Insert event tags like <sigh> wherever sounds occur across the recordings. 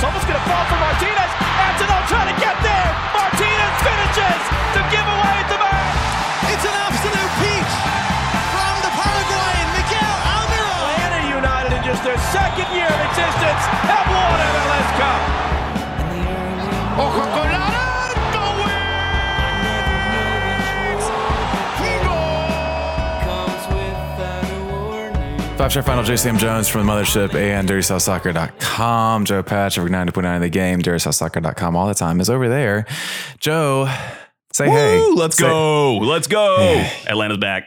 It's almost going to fall for Martinez. Antonov trying to get there. Martinez finishes to give away the match. It's an absolute peach from the Paraguayan Miguel Almiron. Atlanta United in just their second year of existence have won MLS Cup. Ojo Five Stripe Final, JCM Jones from the Mothership and DirtySouthSoccer.com. Joe Patrick over 90.9 the game, DirtySouthSoccer.com all the time is over there. Joe, say hey. Let's Say- go. Let's go. Atlanta's back.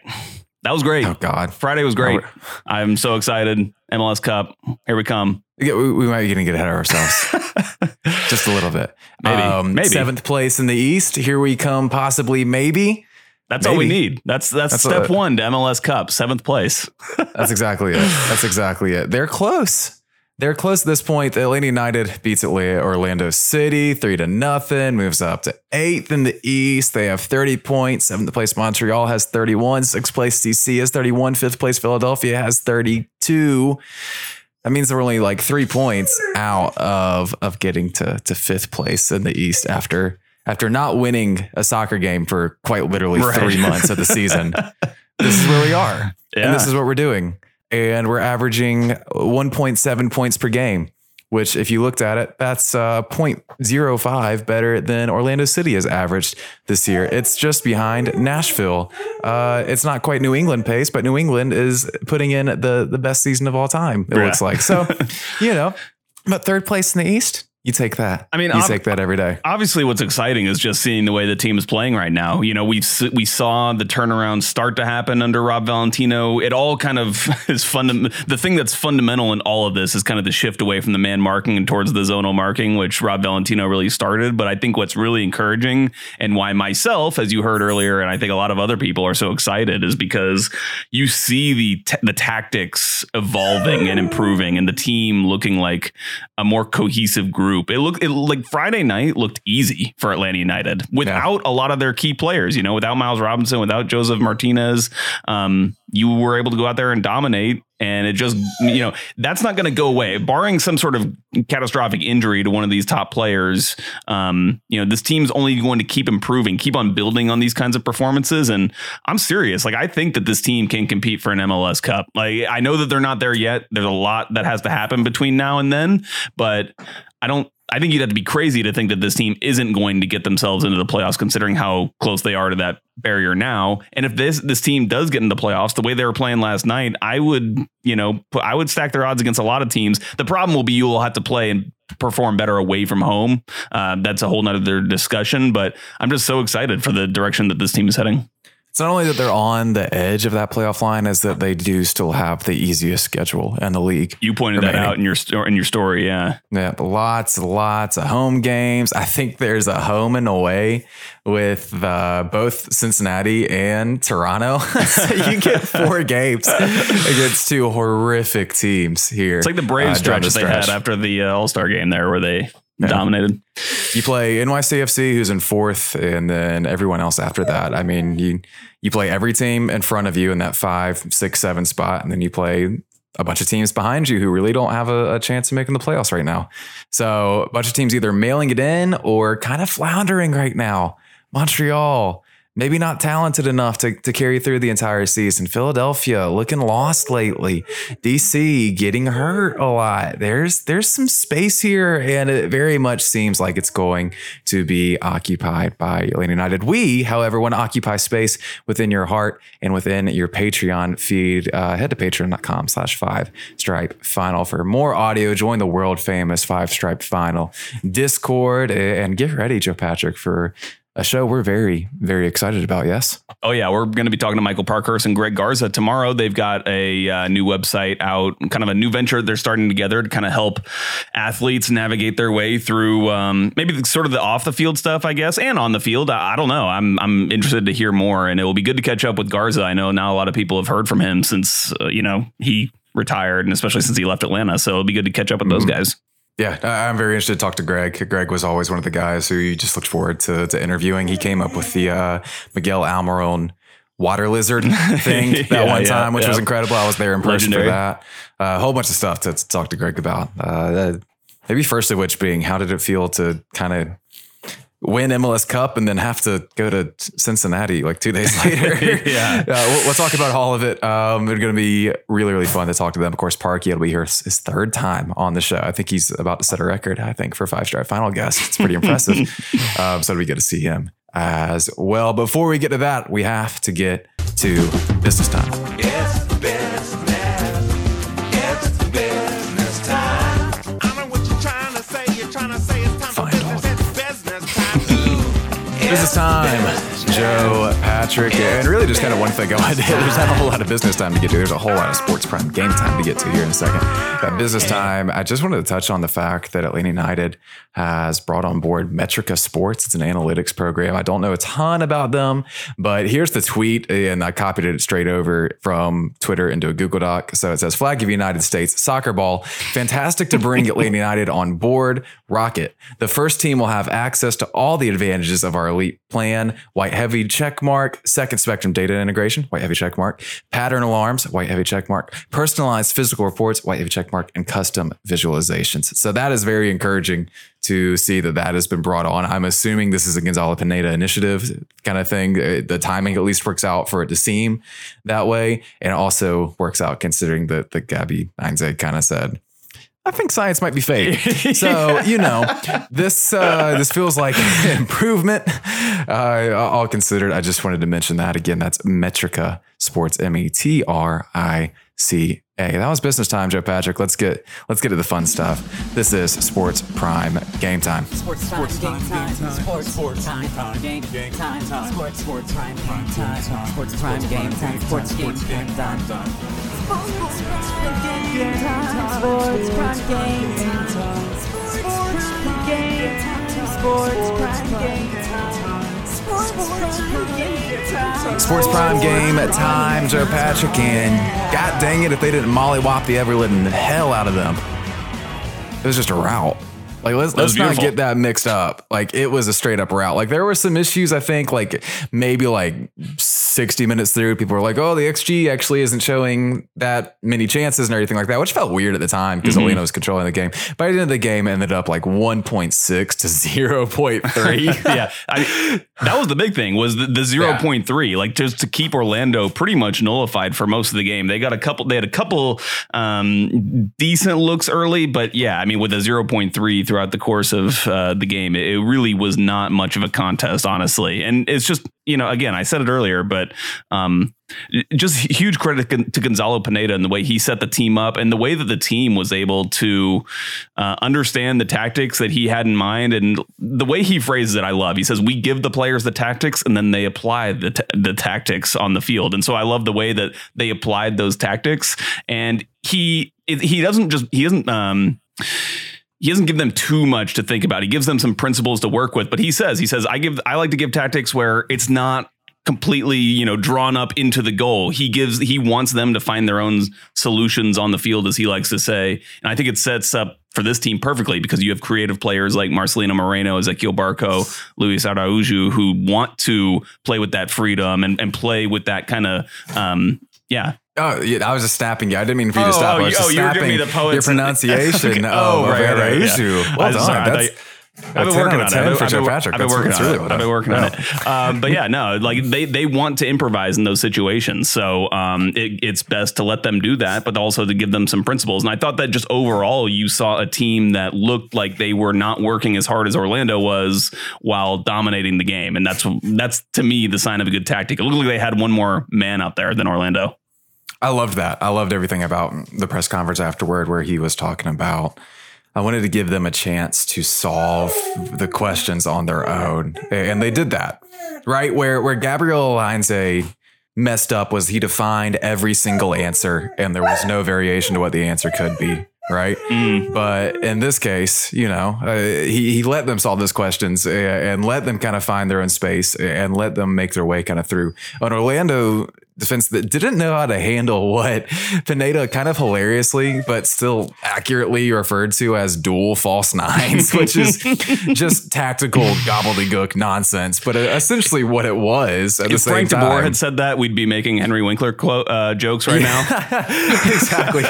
That was great. Oh, God. Friday was great. Oh, I'm so excited. MLS Cup. Here we come. Yeah, we, we might be getting get ahead of ourselves. <laughs> Just a little bit. Um, Maybe, maybe. Seventh place in the East. Here we come, possibly, maybe. That's all we need. That's that's, That's step a- one to MLS Cup, seventh place. <laughs> That's exactly it. That's exactly it. They're close. They're close at this point. Atlanta United beats Atlanta, Orlando City three to nothing. Moves up to eighth in the East. They have thirty points. Seventh place Montreal has thirty-one. Sixth place DC has thirty-one. Fifth place Philadelphia has thirty-two. That means they're only like three points out of of getting to to fifth place in the East after after not winning a soccer game for quite literally Right. three months of the season. <laughs> this is where we are. Yeah. And this is what we're doing. And we're averaging 1.7 points per game, which, if you looked at it, that's uh, 0.05 better than Orlando City has averaged this year. It's just behind Nashville. Uh, it's not quite New England pace, but New England is putting in the, the best season of all time, it Yeah. looks like. So, <laughs> you know, but third place in the East, you take that. I mean, you ob- take that every day. Obviously, what's exciting is just seeing the way the team is playing right now. You know, we we saw the turnaround start to happen under Rob Valentino. It all kind of <laughs> is fundamental. The thing that's fundamental in all of this is kind of the shift away from the man marking and towards the zonal marking, which Rob Valentino really started. But I think what's really encouraging and why myself, as you heard earlier, and I think a lot of other people are so excited, is because you see the t- the tactics evolving and improving, and the team looking like a more cohesive group. It looked it, like Friday night looked easy for Atlanta United without a lot of their key players. You know, without Miles Robinson, without Josef Martinez, um, you were able to go out there and dominate. And it just, you know, that's not going to go away. Barring some sort of catastrophic injury to one of these top players, um, you know, this team's only going to keep improving, keep on building on these kinds of performances. And I'm serious. Like, I think that this team can compete for an MLS Cup. Like, I know that they're not there yet. There's a lot that has to happen between now and then, but I don't. I think you'd have to be crazy to think that this team isn't going to get themselves into the playoffs, considering how close they are to that barrier now. And if this this team does get into the playoffs the way they were playing last night, I would, you know, put, I would stack their odds against a lot of teams. The problem will be you will have to play and perform better away from home. Uh, that's a whole nother discussion. But I'm just so excited for the direction that this team is heading. It's not only that they're on the edge of that playoff line, is that they do still have the easiest schedule in the league. You pointed that out in your sto- in your story, yeah. Yeah, lots, lots of home games. I think there's a home and away with uh, both Cincinnati and Toronto. <laughs> so you get four <laughs> games against two horrific teams here. It's like the Braves uh, stretch the they had after the uh, All Star game there, where they dominated. You play NYCFC, who's in fourth, and then everyone else after that. I mean, you you play every team in front of you in that five, six, seven spot, and then you play a bunch of teams behind you who really don't have a, a chance of making the playoffs right now. So a bunch of teams either mailing it in or kind of floundering right now. Montreal, maybe not talented enough to, to carry through the entire season. Philadelphia looking lost lately. DC getting hurt a lot. There's there's some space here, and it very much seems like it's going to be occupied by Atlanta United. We, however, want to occupy space within your heart and within your Patreon feed. Uh, head to patreon.com slash five stripe final for more audio. Join the world famous five stripe final Discord and get ready, Joe Patrick, for a show we're very, very excited about. Yes. Oh yeah, we're going to be talking to Michael Parkhurst and Greg Garza tomorrow. They've got a uh, new website out, kind of a new venture they're starting together to kind of help athletes navigate their way through um, maybe the, sort of the off the field stuff, I guess, and on the field. I, I don't know. I'm I'm interested to hear more, and it will be good to catch up with Garza. I know now a lot of people have heard from him since uh, you know he retired, and especially since he left Atlanta. So it'll be good to catch up with those guys. Yeah, I- I'm very interested to talk to Greg. Greg was always one of the guys who you just looked forward to, to interviewing. He came up with the uh, Miguel Almiron water lizard <laughs> thing that Yeah, one yeah, time, which yeah. was incredible. I was there in person Legendary. for that. Uh, a whole bunch of stuff to, to talk to Greg about. Uh, Maybe first of which being, how did it feel to kind of win MLS Cup and then have to go to Cincinnati like two days <laughs> later? <laughs> Yeah. Uh, we'll, we'll talk about all of it. Um, it's going to be really, really fun to talk to them. Of course, Parky will be here his his third time on the show. I think he's about to set a record, I think, for five stripe final guest. It's pretty impressive. <laughs> um, so it'll be good to see him as well. Before we get to that, we have to get to business time. It's Business it's time, Joe, Patrick, and really just kind of one thing going. <laughs> There's not a whole lot of business time to get to. There's a whole lot of sports prime game time to get to here in a second. But business time, I just wanted to touch on the fact that Atlanta United has brought on board Metrica Sports. It's an analytics program. I don't know a ton about them, but here's the tweet, and I copied it straight over from Twitter into a Google Doc. So it says, Flag of United States soccer ball. Fantastic to bring <laughs> Atlanta United on board. Rocket. The first team will have access to all the advantages of our elite plan. White heavy check mark. Second spectrum data integration. White heavy check mark. Pattern alarms. White heavy check mark. Personalized physical reports. White heavy check mark. And custom visualizations. So that is very encouraging to see that that has been brought on. I'm assuming this is a Gonzalo Pineda initiative kind of thing. Uh, The timing at least works out for it to seem that way, and also works out considering that the Gabby Heinze kind of said. I think science might be fake. <laughs> So you know, this uh, this feels like <laughs> improvement. Uh, all considered, I just wanted to mention that again. That's Metrica Sports, M E T R I C A. That was business time, Joe Patrick. Let's get let's get to the fun stuff. This is Sports Prime Game Time. Sports time, game time, sports, sports time, game, time, sports, sports prime, game time, sports prime, game time, sports, sports game time, sports prime, game time, sports prime, game time, sports prime, game time, sports prime, game time, sports prime, game time. Sports Prime Game time, Joe Patrick, and God dang it if they didn't mollywop the ever living hell out of them. It was just a route. Like let's let's not get that mixed up. Like it was a straight up route. Like there were some issues. I think like maybe like sixty minutes through, people were like, "Oh, the XG actually isn't showing that many chances and everything like that," which felt weird at the time because Mm-hmm. Alina was controlling the game. By the end of the game, it ended up like one point six to <laughs> zero point three. <laughs> yeah, I, that was the big thing was the, the zero point three, like just to keep Orlando pretty much nullified for most of the game. They got a couple, they had a couple um, decent looks early, but yeah, I mean with a zero point three throughout the course of uh, the game, it, it really was not much of a contest, honestly. And it's just you know, again, I said it earlier, but um, just huge credit to Gonzalo Pineda and the way he set the team up and the way that the team was able to uh, understand the tactics that he had in mind and the way he phrases it. I love. He says, "We give the players the tactics and then they apply the t- the tactics on the field." And so I love the way that they applied those tactics. And he he doesn't just he doesn't. Um, he doesn't give them too much to think about. He gives them some principles to work with, but he says, he says, I give, I like to give tactics where it's not completely, you know, drawn up into the goal. He gives, he wants them to find their own solutions on the field, as he likes to say. And I think it sets up for this team perfectly because you have creative players like Marcelino Moreno, Ezequiel Barco, Luiz Araujo, who want to play with that freedom and, and play with that kind of, um, yeah, Oh, yeah, I was just snapping you. I didn't mean for you Oh, to stop. oh, I was you- just oh, you were giving me the poets your <laughs> pronunciation. Okay. Oh, Oh, right, right, right, yeah. Well I'm done. sorry. I That's, I've been working on it. I've been, I've. I've been working on it. I've been working on it. Um, but yeah, no, like they they want to improvise in those situations. So um, it, it's best to let them do that, but also to give them some principles. And I thought that just overall, you saw a team that looked like they were not working as hard as Orlando was while dominating the game, and that's that's to me the sign of a good tactic. It looked like they had one more man out there than Orlando. I loved that. I loved everything about the press conference afterward where he was talking about. I wanted to give them a chance to solve the questions on their own, and they did that. Right where where Gabriel Heinze messed up was he defined every single answer, and there was no variation to what the answer could be. Right, but in this case, you know, uh, he he let them solve those questions uh, and let them kind of find their own space and let them make their way kind of through. On Orlando defense that didn't know how to handle <laughs> what Pineda kind of hilariously, but still accurately referred to as dual false nines, <laughs> which is just tactical gobbledygook nonsense, but uh, essentially what it was at the If same Frank time. DeBoer had said that, we'd be making Henry Winkler quote, uh, jokes right now. <laughs> exactly,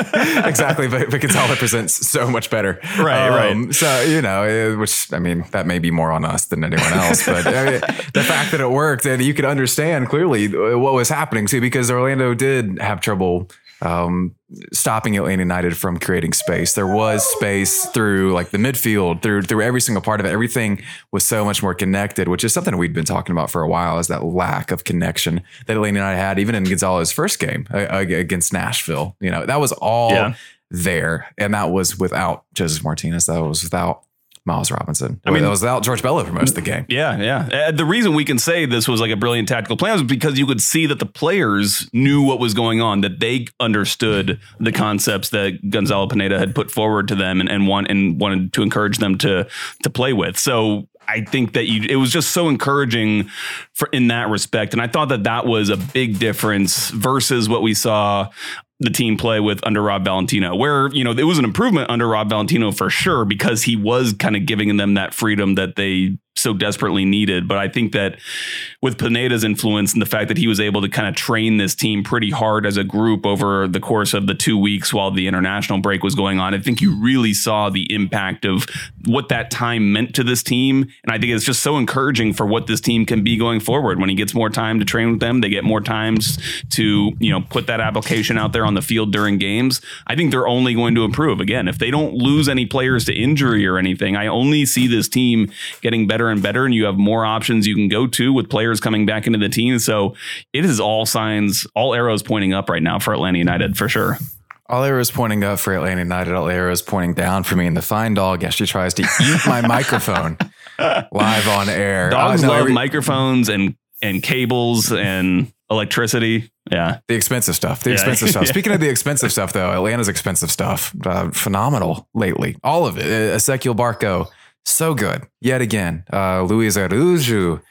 exactly. But, but Gonzalez presents so much better, Um, Right, right. So you know, eh, which I mean, that may be more on us than anyone else. But I mean, the fact that it worked, and you could understand clearly uh, what was happening too, because Orlando did have trouble. Um, stopping Atlanta United from creating space. There was space through like the midfield, through through every single part of it. Everything was so much more connected, which is something we'd been talking about for a while. Is that lack of connection that Atlanta United had, even in Gonzalo's first game uh, against Nashville. You know, that was all Yeah. there, and that was without Josef Martinez. That was without Miles Robinson. I mean- that was without George Bello for most of the game. Yeah, yeah. Uh, the reason we can say this was like a brilliant tactical plan was because you could see that the players knew what was going on, that they understood the concepts that Gonzalo Pineda had put forward to them and, and want and wanted to encourage them to to play with. So I think that you it was just so encouraging for in that respect, and I thought that that was a big difference versus what we saw the team play with under Rob Valentino, where, you know, it was an improvement under Rob Valentino for sure, because he was kind of giving them that freedom that they so desperately needed. But I think that with Pineda's influence and the fact that he was able to kind of train this team pretty hard as a group over the course of the two weeks while the international break was going on, I think you really saw the impact of what that time meant to this team. And I think it's just so encouraging for what this team can be going forward. When he gets more time to train with them, they get more times to, you know, put that application out there on the field during games. I think they're only going to improve. Again, if they don't lose any players to injury or anything, I only see this team getting better and better, and you have more options you can go to with players coming back into the team. So it is all signs, all arrows pointing up right now for Atlanta United for sure. All arrows pointing up for Atlanta United. All arrows pointing down for me. And the fine dog actually tries to eat my <laughs> microphone live on air. Dogs Uh, no, love every- microphones and and cables and electricity. Yeah. The expensive stuff. The Yeah. expensive stuff. <laughs> Yeah. Speaking of the expensive stuff, though, Atlanta's expensive stuff, uh, phenomenal lately. All of it. Uh, Ezequiel Barco, so good. Yet again. Uh, Luiz Araujo,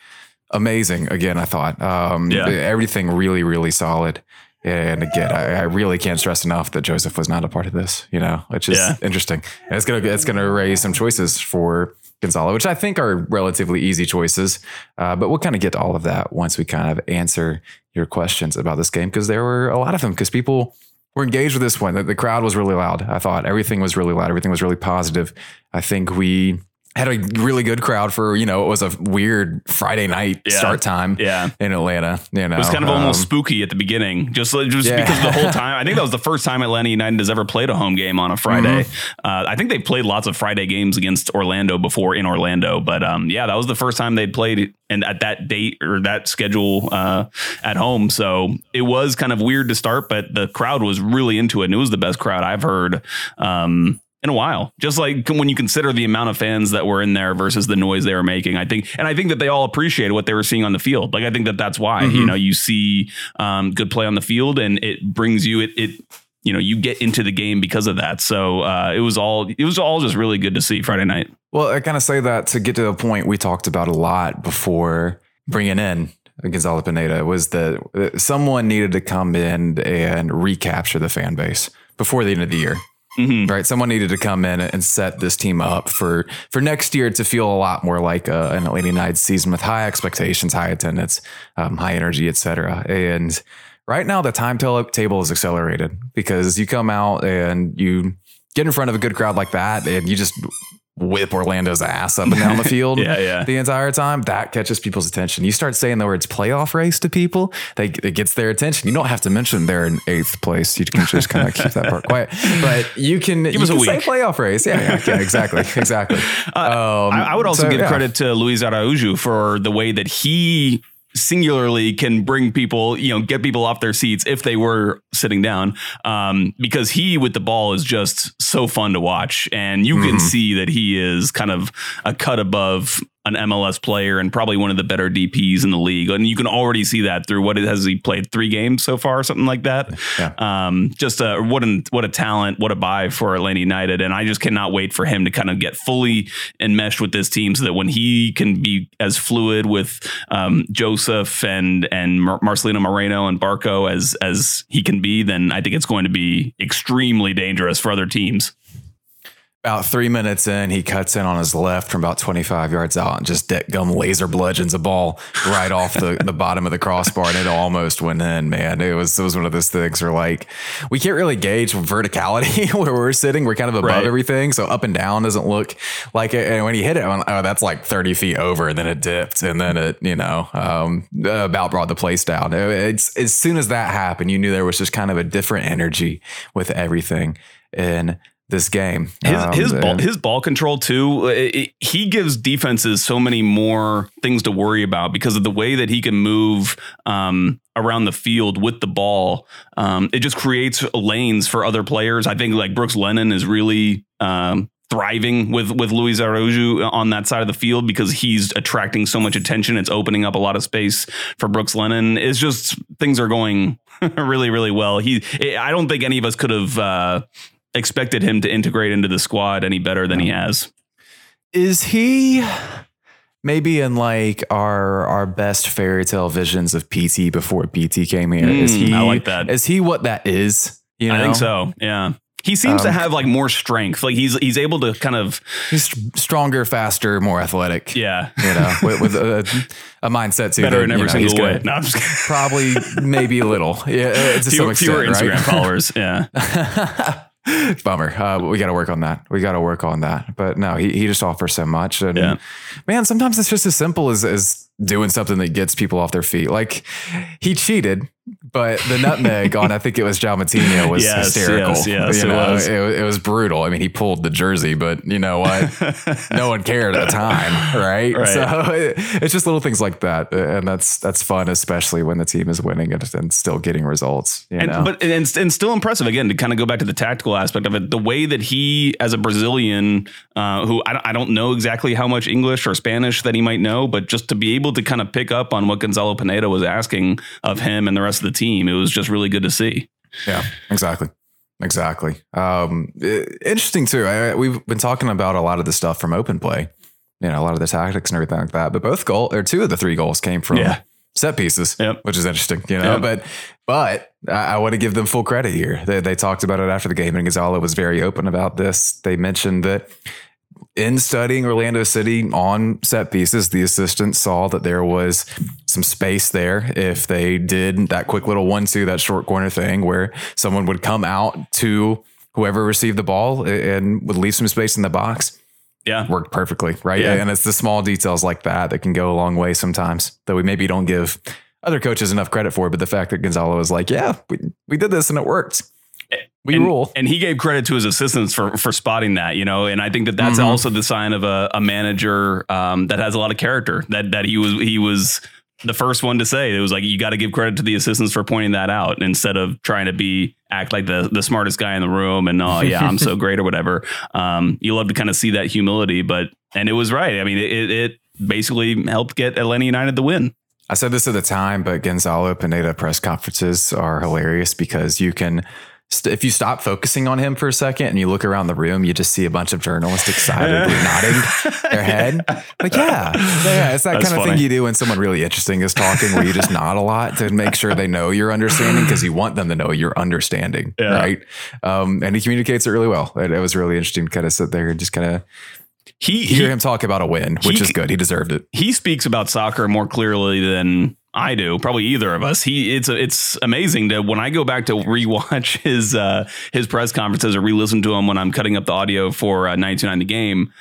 amazing. Again, I thought. Um, Yeah. Everything really, really solid. And again, I, I really can't stress enough that Josef was not a part of this. You know, which is Yeah. interesting. And it's gonna it's gonna raise some choices for Gonzalo, which I think are relatively easy choices. Uh, but we'll kind of get to all of that once we kind of answer your questions about this game because there were a lot of them because people were engaged with this one. The, the crowd was really loud. I thought everything was really loud. Everything was really positive. I think we had a really good crowd for you know it was a weird Friday night Yeah. start time Yeah. in Atlanta. You know, It was kind of almost Um, spooky at the beginning, just just Yeah. because the whole <laughs> time. I think that was the first time Atlanta United has ever played a home game on a Friday. Mm-hmm. Uh, I think they played lots of Friday games against Orlando before in Orlando, but um, yeah, that was the first time they'd played and at that date or that schedule uh, at home. So it was kind of weird to start, but the crowd was really into it, and it was the best crowd I've heard. Um, in a while. Just like when you consider the amount of fans that were in there versus the noise they were making, I think, and I think that they all appreciated what they were seeing on the field. Like I think that that's why Mm-hmm. you know you see um, good play on the field, and it brings you it it you know you get into the game because of that. So uh, it was all it was all just really good to see Friday night. Well, I kind of say that to get to the point we talked about a lot before bringing in Gonzalo Pineda was that uh, someone needed to come in and recapture the fan base before the end of the year. Mhm. Right, someone needed to come in and set this team up for for next year to feel a lot more like a, an Atlanta United season with high expectations, high attendance, um, high energy, etc. And right now, the timetable is accelerated because you come out and you get in front of a good crowd like that, and you just whip Orlando's ass up and down the <laughs> field Yeah, yeah. the entire time. That catches people's attention. You start saying the words playoff race to people, they, it gets their attention. You don't have to mention they're in eighth place. You can just kind of keep that part quiet. But you can, you us a can say week. playoff race. Yeah, yeah, yeah exactly. Exactly. Um, <laughs> I, I would also so, give yeah. credit to Luiz Araujo for the way that he singularly can bring people, you know, get people off their seats if they were sitting down. Um, because he with the ball is just so fun to watch. And you Mm-hmm. can see that he is kind of a cut above an MLS player and probably one of the better DPs in the league. And you can already see that through what has he played three games so far, something like that. Yeah. Um, just a what a what a talent, what a buy for Atlanta United, and I just cannot wait for him to kind of get fully enmeshed with this team, so that when he can be as fluid with um, Josef and and Mar- Marcelino Moreno and Barco as as he can be, then I think it's going to be extremely dangerous for other teams. About three minutes in, he cuts in on his left from about 25 yards out and just deck gum laser bludgeons a ball right off the, the bottom of the crossbar and it almost went in, man. It was it was one of those things where like we can't really gauge verticality <laughs> where we're sitting. We're kind of above Right. everything. So up and down doesn't look like it. And when he hit it, oh, that's like 30 feet over. And then it dipped. And then it, you know, um, about brought the place down. It- It's as soon as that happened, you knew there was just kind of a different energy with everything in this game. His Um, his ball his ball control too. it- it- he gives defenses so many more things to worry about because of the way that he can move um, around the field with the ball. Um, it just creates lanes for other players. I think like Brooks Lennon is really. Um, Thriving with with Luiz Araujo on that side of the field because he's attracting so much attention. It's opening up a lot of space for Brooks Lennon. It's just things are going <laughs> really really well. He I don't think any of us could have uh, expected him to integrate into the squad any better than he has. is he maybe in like our our best fairy tale visions of Pity before Pity came here? is Mm, he I like that. Is he what that is? You know? I think so. Yeah. He seems to Um, have like more strength. Like he's he's able to kind of He's stronger, faster, more athletic. yeah. You know, with, with a, a mindset too. Better that, in you every know, single way. No. Probably, maybe a little. Yeah, uh, to some fewer, extent, fewer Instagram right? followers. Yeah. <laughs> <laughs> Bummer. Uh, we got to work on that. We got to work on that. But no, he, he just offers so much. And Yeah. man, sometimes it's just as simple as, as doing something that gets people off their feet. Like he cheated, but the nutmeg on, I think it was João Moutinho <laughs> was Yes, hysterical. yes, yes, You it know, was. It, it was brutal. I mean, he pulled the jersey, but you know what? <laughs> no one cared at the time. Right. Right. So it, <laughs> it's just little things like that. And that's, that's fun, especially when the team is winning and, and still getting results. You And, know? but and, and still impressive again to kind of go back to the tactical aspect of it. The way that he, as a Brazilian, uh, who I, don't- I don't know exactly how much English or Spanish that he might know, but just to be able to kind of pick up on what Gonzalo Pineda was asking of him and the rest of the team, it was just really good to see. Yeah, exactly. Exactly. Um, i- interesting too. I, we've been talking about a lot of the stuff from open play, you know, a lot of the tactics and everything like that. But both goal or two of the three goals came from Yeah. set pieces, Yep. which is interesting, you know. Yep. But but I, I want to give them full credit here. They, they talked about it after the game, and Gonzalo was very open about this. They mentioned that in studying Orlando City on set pieces, the assistant saw that there was some space there if they did that quick little one two, that short corner thing where someone would come out to whoever received the ball and would leave some space in the box. Yeah. Worked perfectly, right? Yeah. And it's the small details like that that can go a long way sometimes that we maybe don't give other coaches enough credit for. But the fact that Gonzalo was like, yeah, we, we did this and it worked. We and, rule. And he gave credit to his assistants for for spotting that, you know. And I think that that's Mhm. also the sign of a, a manager um, that has a lot of character. That that he was he was the first one to say it was like you got to give credit to the assistants for pointing that out instead of trying to be act like the the smartest guy in the room and oh yeah I'm so <laughs> great or whatever. Um, you love to kind of see that humility, but and it was right. I mean, it, it basically helped get Atlanta United the win. I said this at the time, but Gonzalo Pineda press conferences are hilarious because you can, st- if you stop focusing on him for a second and you look around the room, you just see a bunch of journalists excitedly <laughs> nodding their head. Like, yeah, yeah, it's that That's kind of funny. thing you do when someone really interesting is talking, where you just nod a lot to make sure they know you're understanding because you want them to know you're understanding, Yeah. right? Um, and he communicates it really well. It, it was really interesting to kind of sit there and just kind of He, hear he him talk about a win, which he- is good. He deserved it. he speaks about soccer more clearly than I do, probably either of us. He it's it's amazing that when I go back to rewatch <laughs> his uh, his press conferences or re-listen to him when I'm cutting up the audio for uh, 99 the game.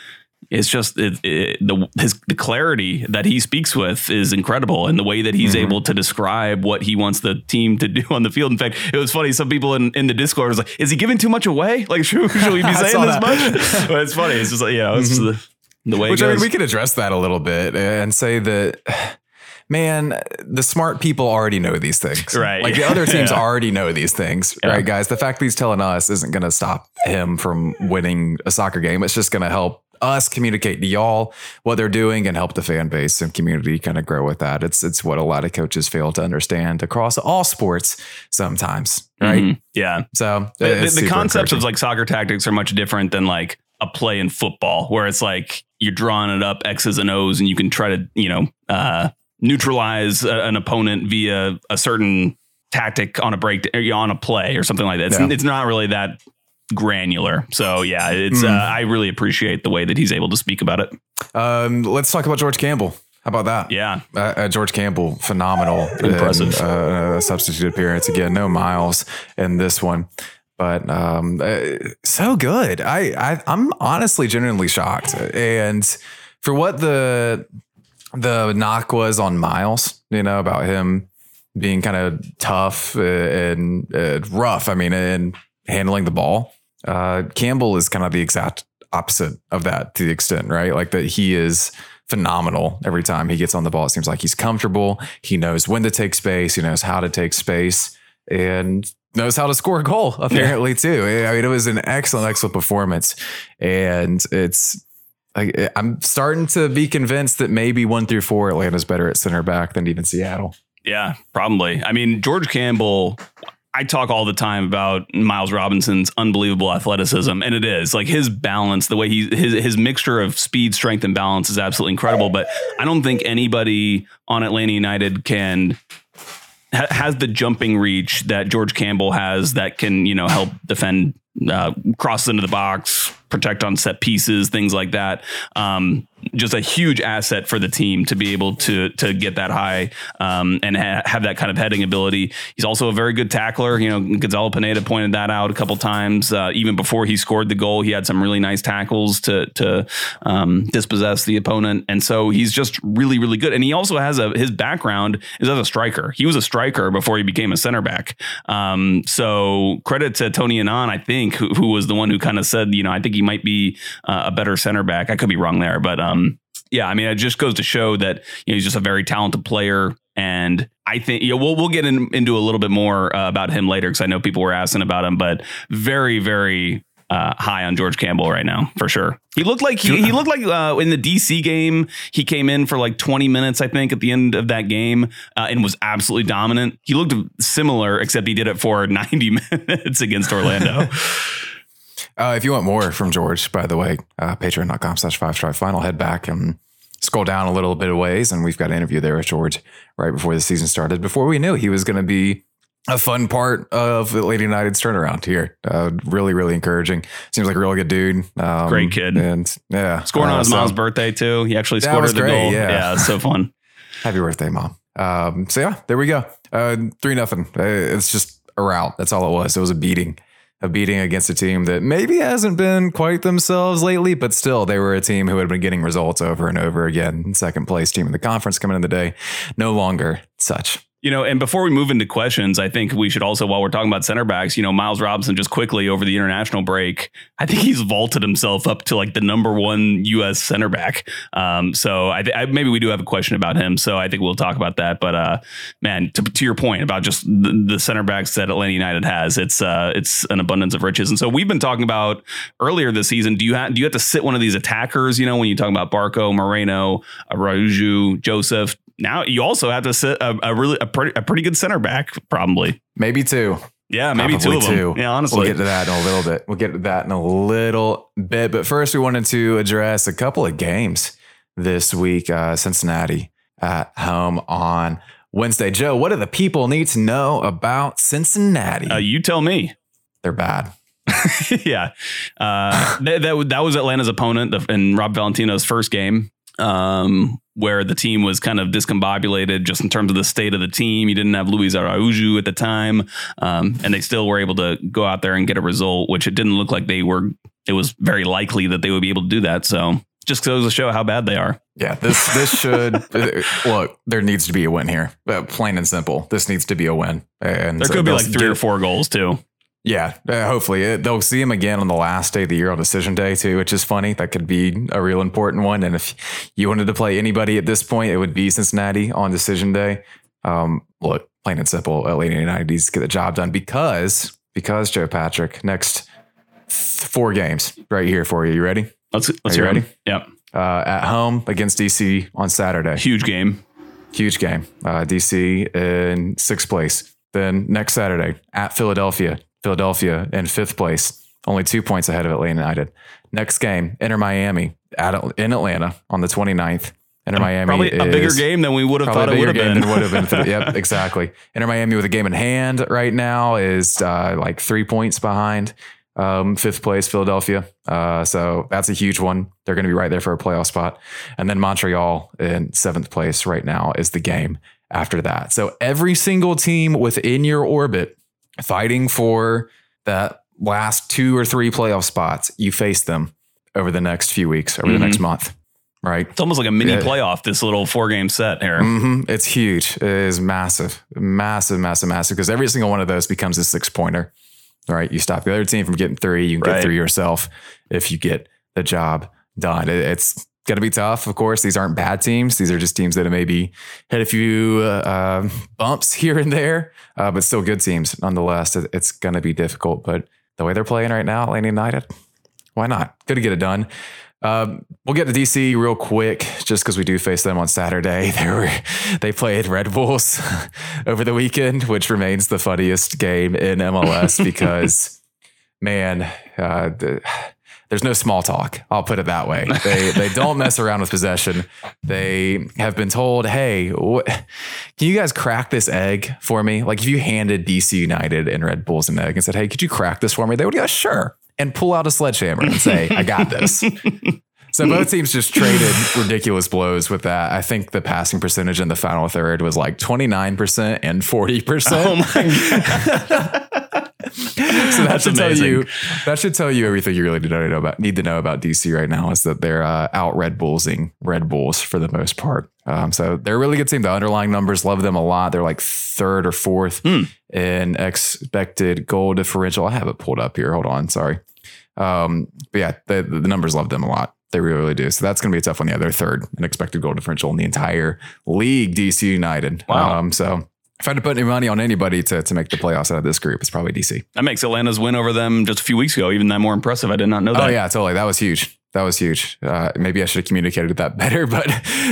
It's just it, it, the his the clarity that he speaks with is incredible, and the way that he's able to describe what he wants the team to <laughs> do on the field. In fact, it was funny. Some people in, in the Discord was like, "Is he giving too much away? Like, should, should we <laughs> be saying this that. much?" But it's funny. It's just like you know, it's the, the way. Which I mean, we could address that a little bit and say that, man, the smart people already know these things. Right. Like the other <laughs> teams Yeah. already know these things, Yeah. right, guys? The fact that he's telling us isn't going to stop him from winning a soccer game. It's just going to help us communicate to y'all what they're doing and help the fan base and community kind of grow with that. It's it's what a lot of coaches fail to understand across all sports sometimes, right? Mhm. Yeah. So the, the- the concepts of like soccer tactics are much different than like a play in football where it's like you're drawing it up x's and o's and you can try to you know uh, neutralize a, an opponent via a certain tactic on a break on a play or something like that it's, Yeah. it's not really that granular. So yeah, it's uh, I really appreciate the way that he's able to speak about it. Um, let's talk about George Campbell. How about that? Yeah. Uh, uh, George Campbell, phenomenal. Impressive. in, uh, a substitute appearance again. No miles in this one, but um, uh, so good. I, I I'm honestly genuinely shocked. And for what the the knock was on Miles, you know, about him being kind of tough uh, and uh, rough. I mean, and handling the ball. Uh, Campbell is kind of the exact opposite of that to the extent, right? Like that he is phenomenal every time he gets on the ball. It seems like he's comfortable. He knows when to take space. He knows how to take space and knows how to score a goal apparently too. I mean, it was an excellent, excellent performance. And it's, I, I'm starting to be convinced that maybe one through four, Atlanta's better at center back than even Seattle. Yeah, probably. I mean, George Campbell. I talk all the time about Miles Robinson's unbelievable athleticism, and it is like his balance, the way he his his mixture of speed, strength, and balance is absolutely incredible. But I don't think anybody on Atlanta United can ha- has the jumping reach that George Campbell has that can you know help defend, uh, cross into the box, protect on set pieces, things like that. Um, just a huge asset for the team to be able to to get that high um, and ha- have that kind of heading ability. He's also a very good tackler. You know, Gonzalo Pineda pointed that out a couple times. Uh, even before he scored the goal, he had some really nice tackles to to um, dispossess the opponent, and so he's just really really good. And he also has a his background is as a striker. He was a striker before he became a center back. Um, so credit to Tony Annan, I think, who, who was the one who kind of said, you know, I think he might be uh, a better center back. I could be wrong there, but um, yeah, I mean, it just goes to show that you know he's just a very talented player, and I think you know, we'll we'll get in, into a little bit more uh, about him later because I know people were asking about him, but very very. Uh, high on George Campbell right now for sure. He looked like he, he looked like uh, in the DC game. He came in for like 20 minutes, I think, at the end of that game, uh, and was absolutely dominant. He looked similar, except he did it for <laughs> 90 minutes against Orlando. <laughs> Uh, if you want more from George, by the way, uh, patreon.com slash five stripe final, head back and scroll down a little bit of ways. And we've got an interview there with George right before the season started, before we knew he was going to be a fun part of Lady United's turnaround here. Uh, really, really encouraging. Seems like a really good dude. Um, Great kid. And yeah. Scoring on uh, his so- mom's birthday too. He actually scored the great, goal. yeah. yeah, so <laughs> fun. Happy birthday, mom. Um, so yeah, there we go. Uh, three nothing. Uh, It's just a rout. That's all it was. It was a beating, a beating against a team that maybe hasn't been quite themselves lately, but still they were a team who had been getting results over and over again. Second place team in the conference coming in the day, no longer such. You know, and before we move into questions, I think we should also, while we're talking about center backs, you know, Miles Robinson just quickly over the international break, I think he's vaulted himself up to like the number one U.S. center back. Um, so I, th- I maybe we do have a question about him. So I think we'll talk about that. But uh, man, to, to your point about just the, the center backs that Atlanta United has, it's uh, it's an abundance of riches. And so we've been talking about earlier this season. Do you have do you have to sit one of these attackers? You know, when you talk about Barco, Moreno, Araujo, Josef. Now you also have to sit a, a really a pretty a pretty good center back, probably. Maybe two. Yeah, maybe two of them. Yeah, honestly. We'll get to that in a little bit. We'll get to that in a little bit. But first, we wanted to address a couple of games this week. Uh, Cincinnati at home on Wednesday. Joe, what do the people need to know about Cincinnati? uh, you tell me. They're bad. <laughs> yeah, uh, that, that that was Atlanta's opponent in Rob Valentino's first game, um, where the team was kind of discombobulated just in terms of the state of the team. You didn't have Luiz Araujo at the time, um, and they still were able to go out there and get a result, which it didn't look like they were. It was very likely that they would be able to do that. So just goes to show how bad they are. Yeah, this this should <laughs> look. There needs to be a win here, uh, plain and simple. This needs to be a win, and There so could be like three do- or four goals too. Yeah, uh, hopefully it, they'll see him again on the last day of the year on decision day too, which is funny. That could be a real important one. And if you wanted to play anybody at this point, it would be Cincinnati on decision day. Um, look, plain and simple, Atlanta United needs to get the job done because because Joe Patrick next four games right here for you. You ready? Let's let's Are you hear ready? Yep, Uh, at home against DC on Saturday. huge game. Huge game. Uh, DC in sixth place. Then next Saturday at Philadelphia. Philadelphia in fifth place, only two points ahead of Atlanta United. Next game, Inter Miami at in Atlanta on the 29th. Inter Miami Probably a bigger game than we would have thought it would have been. would have been. yep, <laughs> exactly. Inter Miami with a game in hand right now is uh, like three points behind um, fifth place Philadelphia. Uh, so that's a huge one. They're going to be right there for a playoff spot. And then Montreal in seventh place right now is the game after that. So every single team within your orbit fighting for that last two or three playoff spots, you face them over the next few weeks, over the next month, right? It's almost like a mini Yeah. playoff. This little four game set here. hmm It's huge. It is massive, massive, massive, massive. Because every single one of those becomes a six pointer. Right? You stop the other team from getting three. You can Right. get three yourself if you get the job done. It- it's going to be tough. Of course, these aren't bad teams. These are just teams that have maybe had a few uh, bumps <laughs> here and there, uh, but still good teams nonetheless. It's going to be difficult. But the way they're playing right now, Atlanta United, why not? Good to get it done. Um, we'll get to DC real quick, just because we do face them on Saturday. <laughs> They were they played Red Bulls <laughs> over the weekend, which remains the funniest game in MLS because, man, uh, the, there's no small talk. I'll put it that way. They they don't mess around with possession. They have been told, "Hey, what, can you guys crack this egg for me?" Like if you handed DC United and Red Bulls an egg and said, "Hey, could you crack this for me?" They would go, "Sure," and pull out a sledgehammer and say, "I got this." <laughs> So both teams just traded ridiculous blows with that. I think the passing percentage in the final third was like 29% and 40%. Oh my god. <laughs> <laughs> so that That's should tell amazing. you that should tell you everything you really need to know about need to know about DC right now is that they're uh, out Red Bullsing Red Bulls for the most part. Um, so they're a really good team. The underlying numbers love them a lot. They're like third or fourth Hmm. in expected goal differential. I have it pulled up here. Hold on, sorry. Um, but yeah, the, the numbers love them a lot. They really, really do. So that's going to be a tough one. Yeah, they're third in expected goal differential in the entire league. DC United. Wow. Um, so if I had to put any money on anybody to to make the playoffs out of this group, it's probably DC. That makes Atlanta's win over them just a few weeks ago even that more impressive. I did not know that. Oh yeah, totally. That was huge. That was huge. Uh, maybe I should have communicated that <laughs> better, but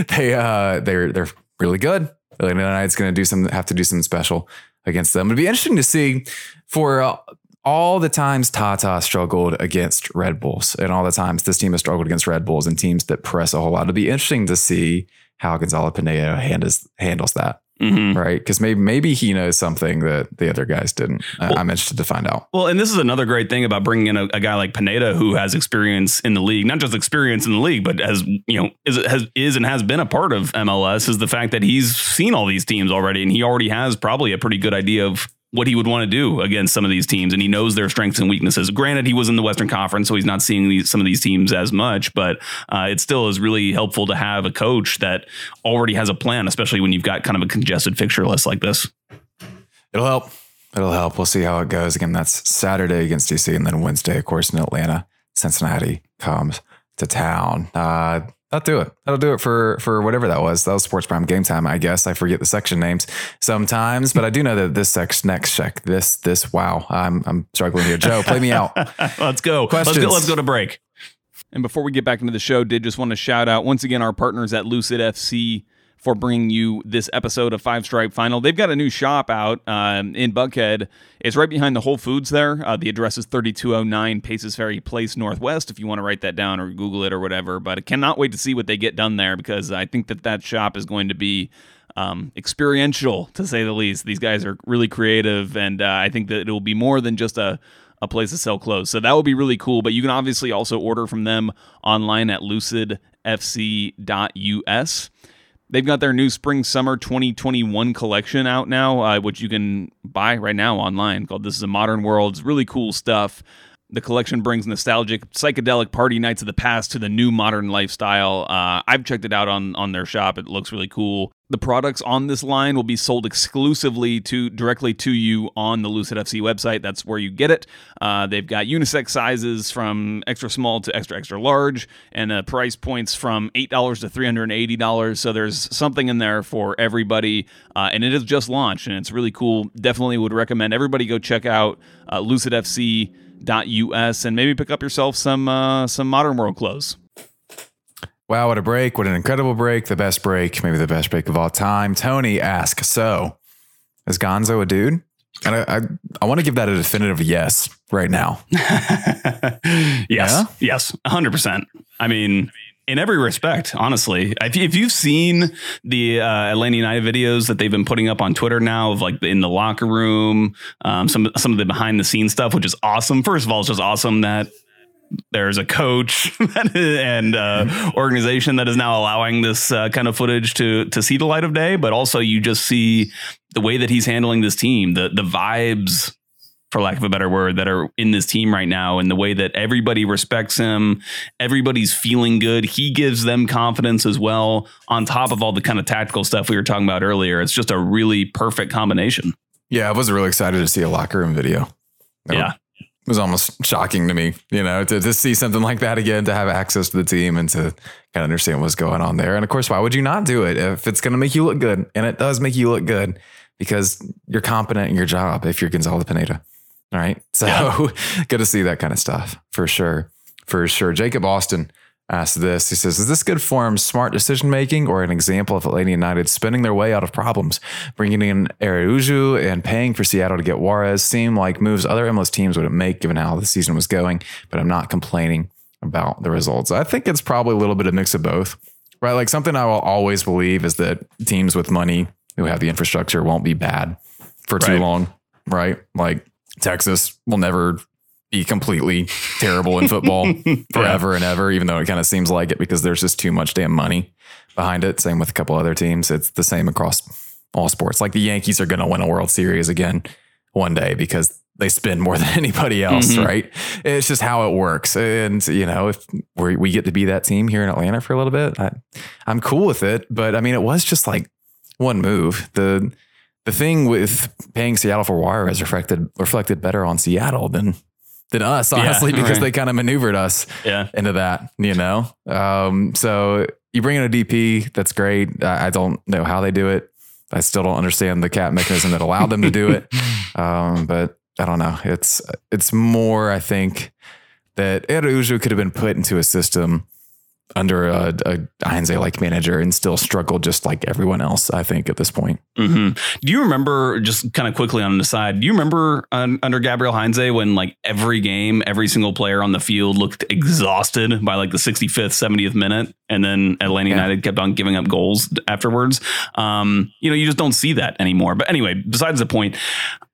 they uh, they're they're really good. Atlanta United's going to do some have to do something special against them. It'd be interesting to see for uh, all the times Tata struggled against Red Bulls, and all the times this team has struggled against Red Bulls and teams that press a whole lot. It'd be interesting to see how Gonzalo Pineda handles handles that. Mhm. Right, because maybe maybe he knows something that the other guys didn't. I- I'm interested to find out. Well, and this is another great thing about bringing in a, a guy like Pineda who has experience in the league, not just experience in the league, but as you know, is has is and has been a part of MLS. Is the fact that he's seen all these teams already, and he already has probably a pretty good idea of what he would want to do against some of these teams, and he knows their strengths and weaknesses. Granted, he was in the Western Conference, so he's not seeing these, some of these teams as much, but uh, it still is really helpful to have a coach that already has a plan, especially when you've got kind of a congested fixture list like this. It'll help. It'll help. We'll see how it goes. Again, that's Saturday against DC, and then Wednesday, of course, in Atlanta. Cincinnati comes to town. Uh, that'll do it. That'll do it for for whatever that was. That was Sports Prime Game Time, I guess. I forget the section names sometimes, but I do know that this section next check this this wow. I'm I'm struggling here. Joe, play me out. <laughs> let's go. Let's Questions? go. Let's go to break. And before we get back into the show, did just want to shout out once again our partners at Lucid FC for bringing you this episode of Five Stripe Final. They've got a new shop out um, in Buckhead. It's right behind the Whole Foods there. Uh, the address is 3209 Paces Ferry Place Northwest if you want to write that down or Google it or whatever. But I cannot wait to see what they get done there because I think that that shop is going to be um, experiential to say the least. These guys are really creative, and uh, I think that it will be more than just a a place to sell clothes. So that will be really cool. But you can obviously also order from them online at lucidfc.us. They've got their new spring summer 2021 collection out now, uh, which you can buy right now online called This is a Modern World. It's really cool stuff. The collection brings nostalgic, psychedelic party nights of the past to the new modern lifestyle. Uh, I've checked it out on on their shop. It looks really cool. The products on this line will be sold exclusively to directly to you on the Lucid FC website. That's where you get it. Uh, they've got unisex sizes from extra small to extra extra large, and uh, price points from eight dollars to three hundred and eighty dollars. So there's something in there for everybody, uh, and it is just launched, and it's really cool. Definitely would recommend everybody go check out uh, lucidfc.us and maybe pick up yourself some uh, some modern world clothes. Wow, what a break. What an incredible break. The best break, maybe the best break of all time. Tony asks, so is Gonzo a dude? And I, I, I want to give that a definitive yes right now. <laughs> yes. Yeah? Yes. 100%. I mean, in every respect, honestly. If, if you've seen the uh, Atlanta United videos that they've been putting up on Twitter now of like in the locker room, um, some some of the behind the scenes stuff, which is awesome. First of all, it's just awesome that there's a coach <laughs> and uh, organization that is now allowing this uh, kind of footage to to see the light of day. But also, you just see the way that he's handling this team, the the vibes, for lack of a better word, that are in this team right now, and the way that everybody respects him, everybody's feeling good. He gives them confidence as well. On top of all the kind of tactical stuff we were talking about earlier, it's just a really perfect combination. Yeah, I was really excited to see a locker room video. That Yeah. It was almost shocking to me, you know, to, to see something like that again, to have access to the team and to kind of understand what's going on there. And of course, why would you not do it if it's going to make you look good? And it does make you look good because you're competent in your job if you're Gonzalo Pineda. All right. <laughs> So good to see that kind of stuff for sure. For sure. Jacob Austin asked this. He says, Is this good form, smart decision making, or an example of Atlanta United spinning their way out of problems? Bringing in Araujo and paying for Seattle to get Juarez seem like moves other MLS teams wouldn't make given how the season was going, but I'm not complaining about the results. I think it's probably a little bit of a mix of both, right? Like something I will always believe is that teams with money who have the infrastructure won't be bad for too Right. long, right? Like Texas will never be completely terrible in football <laughs> forever and ever, even though it kind of seems like it because there's just too much damn money behind it. Same with a couple other teams. It's the same across all sports. Like the Yankees are going to win a World Series again one day because they spend more <laughs> than anybody else, Mhm. right? It's just how it works. And, you know, if we we get to be that team here in Atlanta for a little bit, I, I'm cool with it. But I mean, it was just like one move. The, the thing with paying Seattle for Juarez reflected reflected better on Seattle than than us, Yeah, honestly, because right. they kind of maneuvered us Yeah. into that, you know? Um, so you bring in a DP, that's great. I, I don't know how they do it. I still don't understand the cap mechanism that allowed them to do it. <laughs> Um, but I don't know. It's it's more, I think, that Araujo could have been put into a system under a, a Heinze like manager and still struggle just like everyone else, I think, at this point. hmm Do you remember just kind of quickly on the side? Do you remember um, under Gabriel Heinze when like every game, every single player on the field looked exhausted by like the 65th, 70th minute, and then Atlanta Yeah. United kept on giving up goals afterwards? Um, you know, you just don't see that anymore. But anyway, besides the point.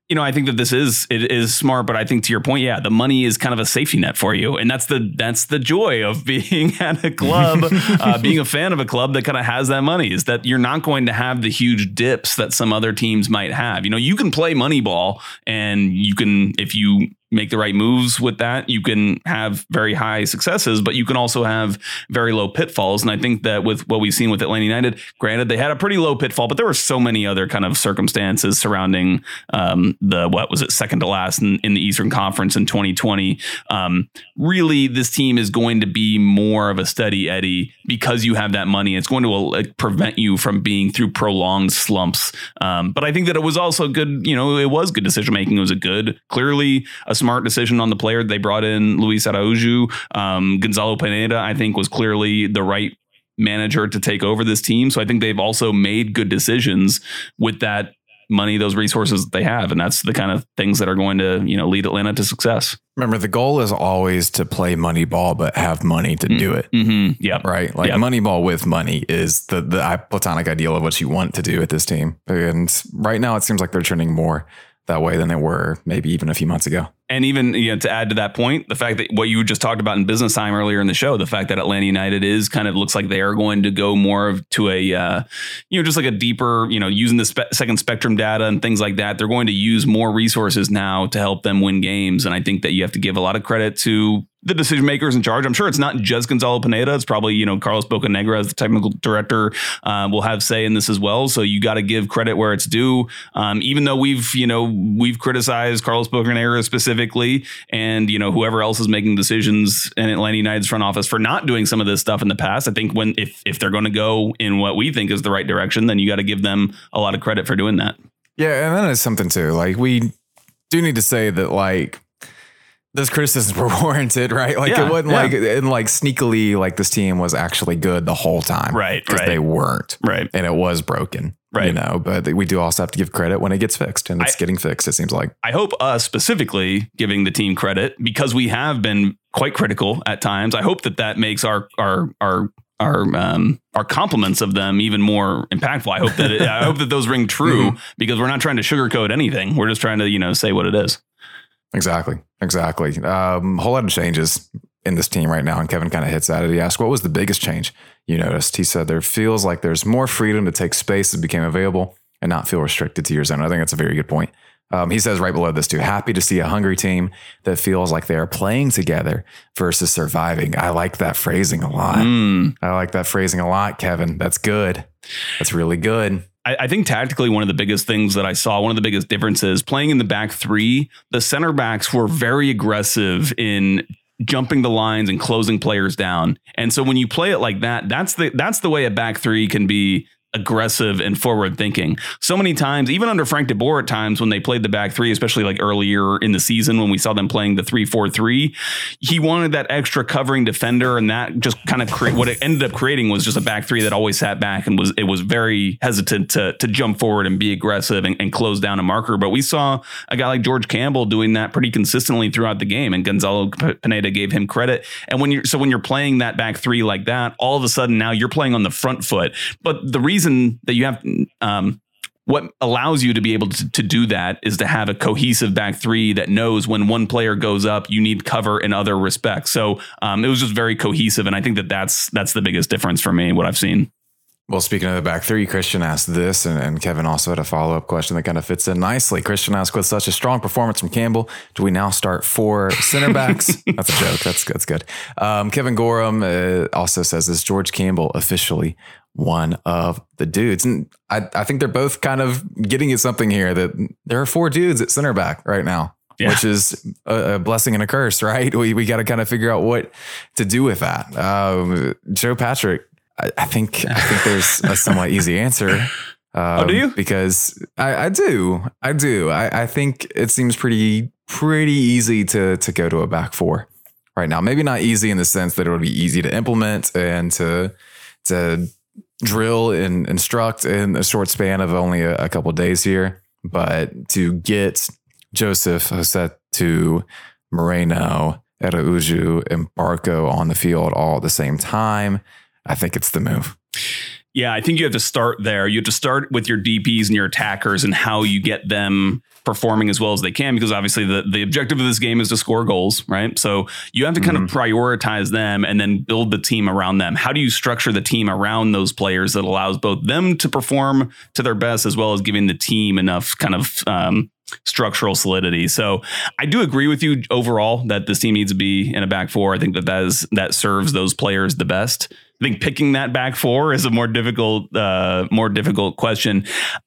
You know, I think that this is it is smart, but I think to your point, yeah, the money is kind of a safety net for you, and that's the that's the joy of <laughs> being at a club, uh, being a fan of a club that kind of has that money is that you're not going to have the huge dips that some other teams might have. You know, you can play money ball, and you can if you make the right moves with that, you can have very high successes, but you can also have very low pitfalls. And I think that with what we've seen with Atlanta United, granted they had a pretty low pitfall, but there were so many other kind of circumstances surrounding um, the what was it second to last in, in the Eastern Conference in 2020. Um, really, this team is going to be more of a steady Eddie because you have that money. It's going to uh, prevent you from being through prolonged slumps. Um, but I think that it was also good. You know, it was good decision making. It was a good, clearly a smart decision on the player. They brought in Luiz Araujo. Um, Gonzalo Pineda, I think, was clearly the right manager to take over this team. So I think they've also made good decisions with that money, those resources that they have. And that's the kind of things that are going to, you know, lead Atlanta to success. Remember, the goal is always to play money ball, but have money to do it. Mm-hmm. Yeah. Right. Like Yep. money ball with money is the, the platonic ideal of what you want to do with this team. And right now it seems like they're trending more that way than they were maybe even a few months ago. And even you know, to add to that point, the fact that what you just talked about in business time earlier in the show, the fact that Atlanta United is kind of looks like they are going to go more of to a, uh, you know, just like a deeper, you know, using the spe- second spectrum data and things like that. They're going to use more resources now to help them win games. And I think that you have to give a lot of credit to the decision makers in charge. I'm sure it's not just Gonzalo Pineda. It's probably, you know, Carlos Bocanegra as the technical director uh, will have say in this as well. So you got to give credit where it's due. Um, even though we've, you know, we've criticized Carlos Bocanegra specifically and, you know, whoever else is making decisions in Atlanta United's front office for not doing some of this stuff in the past. I think when, if, if they're going to go in what we think is the right direction, then you got to give them a lot of credit for doing that. Yeah. And that is something too. Like we do need to say that like those criticisms <laughs> were warranted, right? Like Yeah, it wasn't yeah. like and like sneakily like this team was actually good the whole time. Right, Because right. they weren't. Right. And it was broken. Right? You know, but we do also have to give credit when it gets fixed. And it's I- getting fixed, it seems like. I hope us specifically giving the team credit because we have been quite critical at times. I hope that that makes our our our our um, our compliments of them even more impactful. I hope that it, I hope that those ring true <laughs> because we're not trying to sugarcoat anything. We're just trying to you know say what it is. Exactly. Exactly. Um, whole lot of changes in this team right now. And Kevin kind of hits at it. He asked, What was the biggest change you noticed? He said, There feels like there's more freedom to take space that became available and not feel restricted to your zone. I think that's a very good point. Um, he says right below this too, happy to see a hungry team that feels like they are playing together versus surviving. I like that phrasing a lot. Mm. I like that phrasing a lot, Kevin. That's good. That's really good. I, think tactically, one of the biggest things that I saw, one of the biggest differences, playing in the back three, the center backs were very aggressive in jumping the lines and closing players down. And so when you play it like that, that's the that's the way a back three can be aggressive and forward thinking. So many times, even under Frank DeBoer at times when they played the back three, especially like earlier in the season when we saw them playing the three four three, he wanted that extra covering defender, and that just kind of create what it ended up creating was just a back three that always sat back and was it was very hesitant to to jump forward and be aggressive and, and close down a marker. But we saw a guy like George Campbell doing that pretty consistently throughout the game, and Gonzalo Pineda gave him credit. And when you're so when you're playing that back three like that, all of a sudden now you're playing on the front foot. But the reason that you have um, what allows you to be able to, to do that is to have a cohesive back three that knows when one player goes up, you need cover in other respects. So um, it was just very cohesive, and I think that that's that's the biggest difference for me. What I've seen. Well, speaking of the back three, Christian asked this, and, and Kevin also had a follow up question that kind of fits in nicely. Christian asked, with such a strong performance from Campbell, do we now start four center backs? <laughs> that's a joke. That's that's good. Um, Kevin Gorham uh, also says, is George Campbell officially one of the dudes? And I, I think they're both kind of getting at something here that there are four dudes at center back right now. Yeah. Which is a, a blessing and a curse, <laughs> right? We we got to kind of figure out what to do with that. Um, Joe Patrick I, I think I think <laughs> there's a somewhat easy answer. <laughs> Um, Oh, do you? Because I, I do, I do. I, I think it seems pretty pretty easy to to go to a back four right now. Maybe not easy in the sense that it would be easy to implement and to to drill and instruct in a short span of only a, a couple days here, but to get Josef to Moreno, Araujo, and Barco on the field all at the same time. I think it's the move. Yeah, I think you have to start there. You have to start with your DPs and your attackers and how you get them performing as well as they can because obviously the, the objective of this game is to score goals, right? So you have to kind of prioritize them and then build the team around them. How do you structure the team around those players that allows both them to perform to their best as well as giving the team enough kind of um, structural solidity. So I do agree with you overall that this team needs to be in a back four. I think that that is that serves those players the best. I think picking that back four is a more difficult, uh, more difficult question.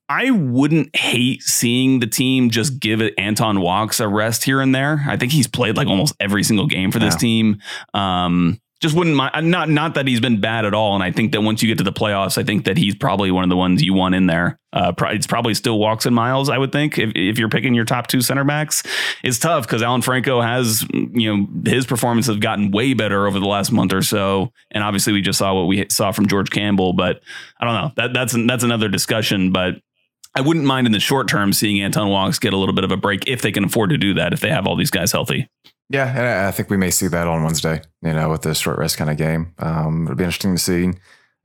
I wouldn't hate seeing the team just give Anton Walkes a rest here and there. I think he's played like almost every single game for this team. Um, just wouldn't mind. Not not that he's been bad at all. And I think that once you get to the playoffs, I think that he's probably one of the ones you want in there. Uh, pro- it's probably still Walkes and miles. I would think if, if you're picking your top two center backs, it's tough because Alan Franco has you know his performance has gotten way better over the last month or so, and obviously we just saw what we saw from George Campbell. But I don't know. That that's that's another discussion. But I wouldn't mind in the short term seeing Anton Walkes get a little bit of a break if they can afford to do that. If they have all these guys healthy. Yeah, and I- think we may see that on Wednesday. You know, with the short rest kind of game, um, it'll be interesting to see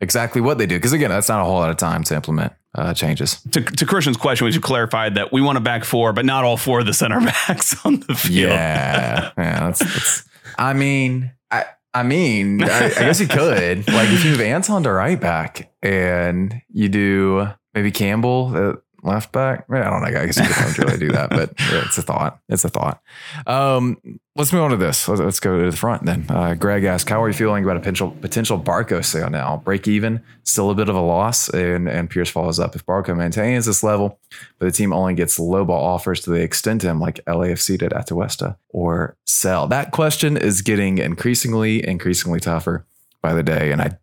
exactly what they do. Because again, that's not a whole lot of time to implement uh, changes. to, to Christian's question, we should clarify that we want a back four, but not all four of the center <laughs> backs on the field. Yeah, yeah. That's, that's. I mean, I. I mean, I, I guess you <laughs> could. Like, if you move Anton to right back and you do maybe Campbell at left back. I don't know. I guess you could really do that, but <laughs> it's a thought. It's a thought. Um, let's move on to this. Let's, let's go to the front then. Uh, Greg asked, "How are you feeling about a potential potential Barco sale now? Break even, still a bit of a loss." And and Pierce follows up: "If Barco maintains this level, but the team only gets lowball offers, do they extend him like LAFC did at Westa or sell?" That question is getting increasingly increasingly tougher by the day, and I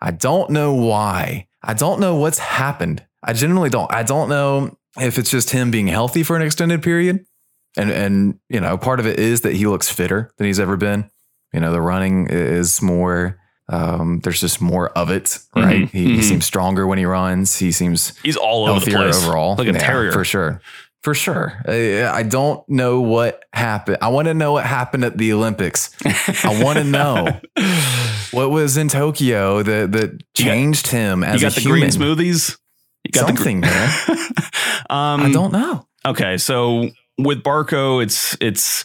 I don't know why. I don't know what's happened. I genuinely don't. I don't know if it's just him being healthy for an extended period. And and you know, part of it is that he looks fitter than he's ever been. You know, the running is more um, there's just more of it, right? Mhm, He, he mhm. seems stronger when he runs. He seems He's all over the healthier place overall, like a Yeah, terrier. for sure. For sure. I, I don't know what happened. I want to know what happened at the Olympics. I want to <laughs> know. What was in Tokyo that that changed him You as got a the human? green smoothies. You got Something, man. The, <laughs> gr- um, I don't know. Okay, so with Barco, it's it's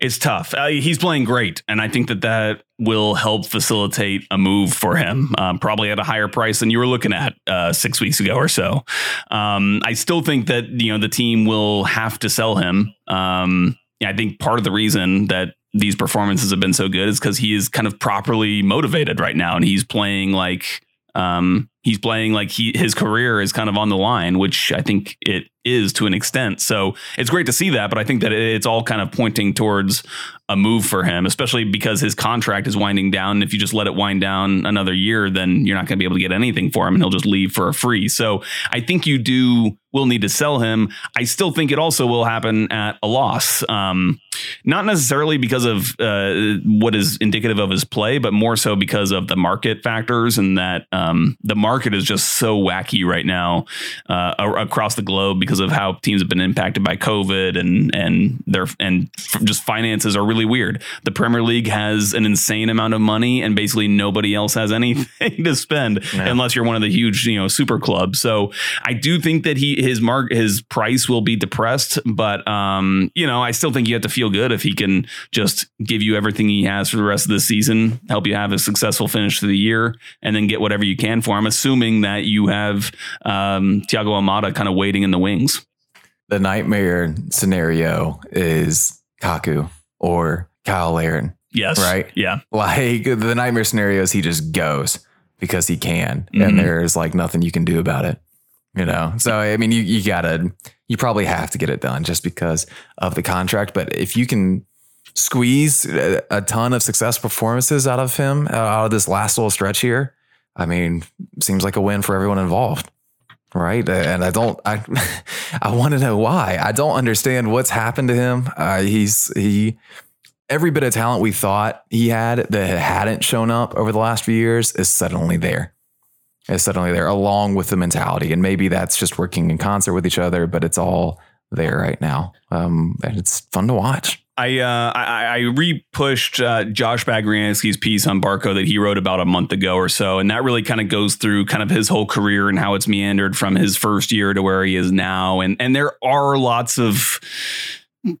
it's tough. Uh, he's playing great, and I think that that will help facilitate a move for him, um, probably at a higher price than you were looking at uh, six weeks ago or so. Um, I still think that you know the team will have to sell him. Um, I think part of the reason that these performances have been so good is because he is kind of properly motivated right now, and he's playing like um, he's playing like he his career is kind of on the line, which I think it is to an extent. So it's great to see that, but I think that it's all kind of pointing towards a move for him, especially because his contract is winding down. If you just let it wind down another year, then you're not going to be able to get anything for him, and he'll just leave for a free. So I think you do will need to sell him. I still think it also will happen at a loss. Um, not necessarily because of uh, what is indicative of his play, but more so because of the market factors and that um, the market is just so wacky right now uh, across the globe because of how teams have been impacted by COVID and and their and just finances are really weird. The Premier League has an insane amount of money, and basically nobody else has <laughs> anything to spend unless you're one of the huge you know super clubs. So I do think that he his mark his price will be depressed, but um, you know I still think you have to feel good if he can just give you everything he has for the rest of the season, help you have a successful finish to the year, and then get whatever you can for him. Assuming that you have um, Thiago Almada kind of waiting in the wings. The nightmare scenario is Kaku or Cyle Larin. Yes. Right. Yeah. Like the nightmare scenario is he just goes because he can, Mhm. and there's like nothing you can do about it. You know, so I mean, you you gotta, you probably have to get it done just because of the contract. But if you can squeeze a, ton of success performances out of him out of this last little stretch here, I mean, seems like a win for everyone involved, right? And I don't, I, <laughs> I want to know why. I don't understand what's happened to him. Uh, he's he every bit of talent we thought he had that hadn't shown up over the last few years is suddenly there. Is suddenly there, along with the mentality, and maybe that's just working in concert with each other. But it's all there right now, um, and it's fun to watch. I uh, I, I repushed uh, Josh Bagriansky's piece on Barco that he wrote about a month ago or so, and that really kind of goes through kind of his whole career and how it's meandered from his first year to where he is now, and and there are lots of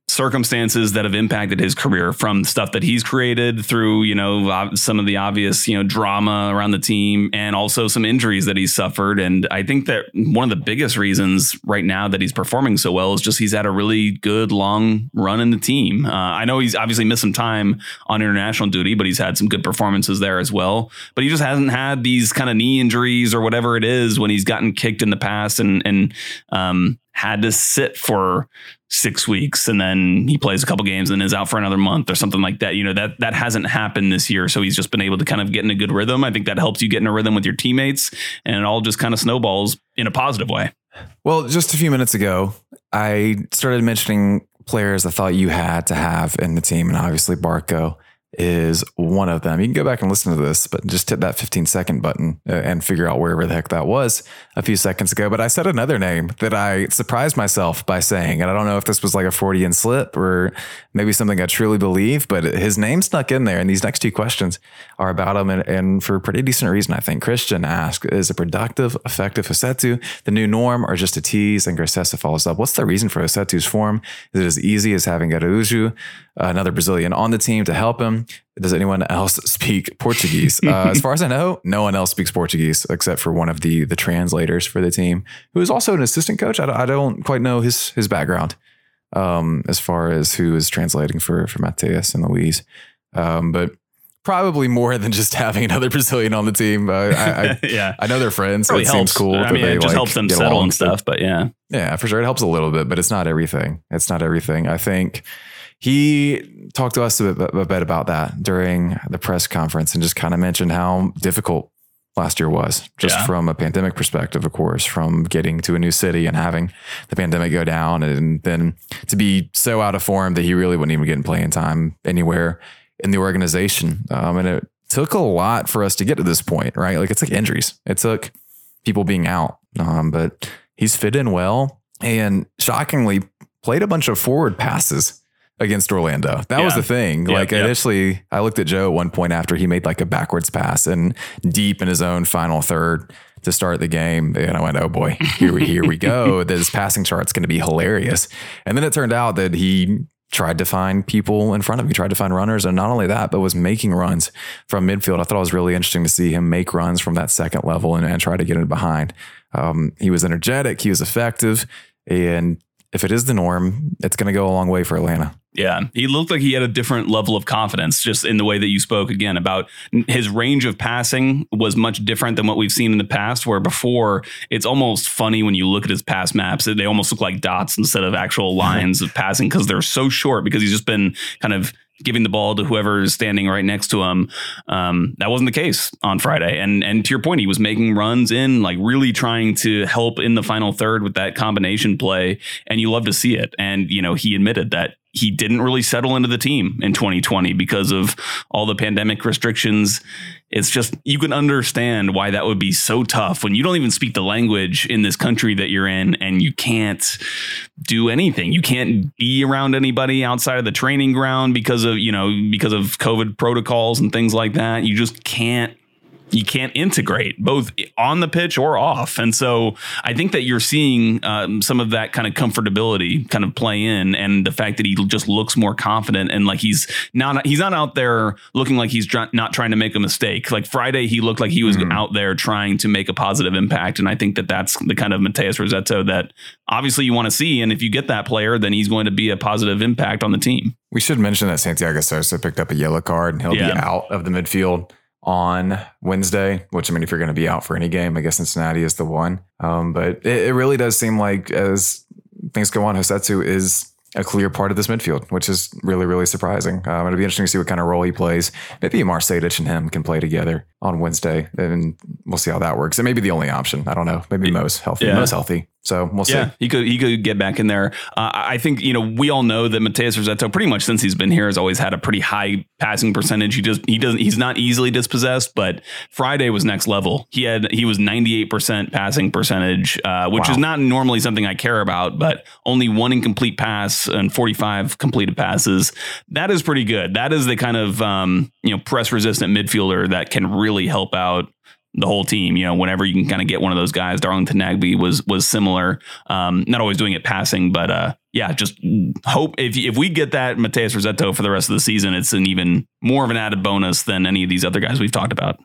circumstances that have impacted his career from stuff that he's created through you know some of the obvious you know drama around the team and also some injuries that he's suffered. And i think that one of the biggest reasons right now that he's performing so well is just he's had a really good long run in the team. Uh, i know he's obviously missed some time on international duty but he's had some good performances there as well. But he just hasn't had these kind of knee injuries or whatever it is when he's gotten kicked in the past and and um had to sit for six weeks and then he plays a couple games and is out for another month or something like that. You know, that that hasn't happened this year. So he's just been able to kind of get in a good rhythm. I think that helps you get in a rhythm with your teammates and it all just kind of snowballs in a positive way. Well, just a few minutes ago, I started mentioning players I thought you had to have in the team, and obviously Barco is one of them. You can go back and listen to this, but just hit that 15 second button uh, and figure out wherever the heck that was a few seconds ago. But I said another name that I surprised myself by saying, and I don't know if this was like a Freudian slip or maybe something I truly believe, but his name snuck in there. And these next two questions are about him, and, and for a pretty decent reason, I think. Christian asked, "Is a productive, effective Rossetto the new norm, or just a tease?" And Gracessa follows up, "What's the reason for Rossetto's form? Is it as easy as having Araújo, another Brazilian, on the team to help him? Does anyone else <laughs> speak Portuguese? Uh, as far as I know, no one else speaks Portuguese except for one of the the translators for the team, who is also an assistant coach. I don't, I don't quite know his his background um, as far as who is translating for for Matheus and Luiz, um, but probably more than just <laughs> having another Brazilian on the team. Uh, I, I, <laughs> yeah. I know they're friends. So Really it seems cool. I mean, it just like, helps them settle and stuff. But yeah, Yeah, for sure. It helps a little bit, but it's not everything. It's not everything. I think he talked to us a bit, a bit about that during the press conference and just kind of mentioned how difficult last year was, just Yeah. from a pandemic perspective, of course, from getting to a new city and having the pandemic go down and then to be so out of form that he really wouldn't even get in playing time anywhere in the organization. Um, and it took a lot for us to get to this point, right? Like it's like injuries. It took people being out. Um, but he's fit in well and shockingly played a bunch of forward passes against Orlando. That was the thing. Yep, like yep. initially, I looked at Joe at one point after he made like a backwards pass and deep in his own final third to start the game, and I went, "Oh boy, here we here we go. <laughs> This passing chart's going to be hilarious." And then it turned out that he tried to find people in front of me, tried to find runners, and not only that, but was making runs from midfield. I thought it was really interesting to see him make runs from that second level and, and try to get in behind. Um, he was energetic. He was effective, and if it is the norm, it's going to go a long way for Atlanta. Yeah, he looked like he had a different level of confidence just in the way that you spoke again about his range of passing was much different than what we've seen in the past. Where before, it's almost funny when you look at his pass maps; they almost look like dots instead of actual <laughs> lines of passing because they're so short. Because he's just been kind of giving the ball to whoever is standing right next to him. Um, that wasn't the case on Friday. And and to your point, he was making runs in, like really trying to help in the final third with that combination play. And you love to see it. And you know, he admitted that he didn't really settle into the team in 2020 because of all the pandemic restrictions. It's just you can understand why that would be so tough when you don't even speak the language in this country that you're in and you can't do anything. You can't be around anybody outside of the training ground because of, you know, because of COVID protocols and things like that. You just can't you can't integrate both on the pitch or off. And so I think that you're seeing um, some of that kind of comfortability kind of play in and the fact that he just looks more confident and like he's not, he's not out there looking like he's try- not trying to make a mistake. Like Friday, he looked like he was out there trying to make a positive impact. And I think that that's the kind of Matheus Rossetto that obviously you want to see. And if you get that player, then he's going to be a positive impact on the team. We should mention that Santiago Sosa picked up a yellow card and he'll be out of the midfield on Wednesday, which I mean, if you're going to be out for any game, I guess Cincinnati is the one. Um, but it, it really does seem like as things go on, Rossetto is a clear part of this midfield, which is really, really surprising. Um, it'll be interesting to see what kind of role he plays. Maybe Amar Sejdic and him can play together on Wednesday, and we'll see how that works. It may be the only option. I don't know. Maybe Mo's healthy. Yeah. Mo's healthy. So we'll see. Yeah, he could he could get back in there. Uh, I think you know we all know that Matheus Rossetto pretty much since he's been here has always had a pretty high passing percentage. He just he doesn't he's not easily dispossessed, but Friday was next level. He had he was ninety eight percent passing percentage, uh, which is not normally something I care about, but only one incomplete pass and forty five completed passes. That is pretty good. That is the kind of um, you know press resistant midfielder that can really help out the whole team. You know, whenever you can kind of get one of those guys, Darlington Nagbe was was similar. Um, not always doing it passing, but uh, yeah, just hope if if we get that Matheus Rossetto for the rest of the season, it's an even more of an added bonus than any of these other guys we've talked about.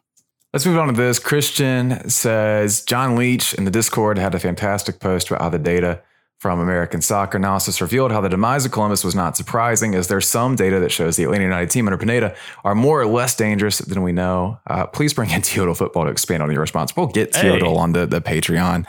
Let's move on to this. Christian says John Leach in the Discord had a fantastic post about how the data from American Soccer Analysis revealed how the demise of Columbus was not surprising, as there's some data that shows the Atlanta United team under Pineda are more or less dangerous than we know. Uh, please bring in <laughs> Teodol Football to expand on your response. We'll get Hey. On the, the Patreon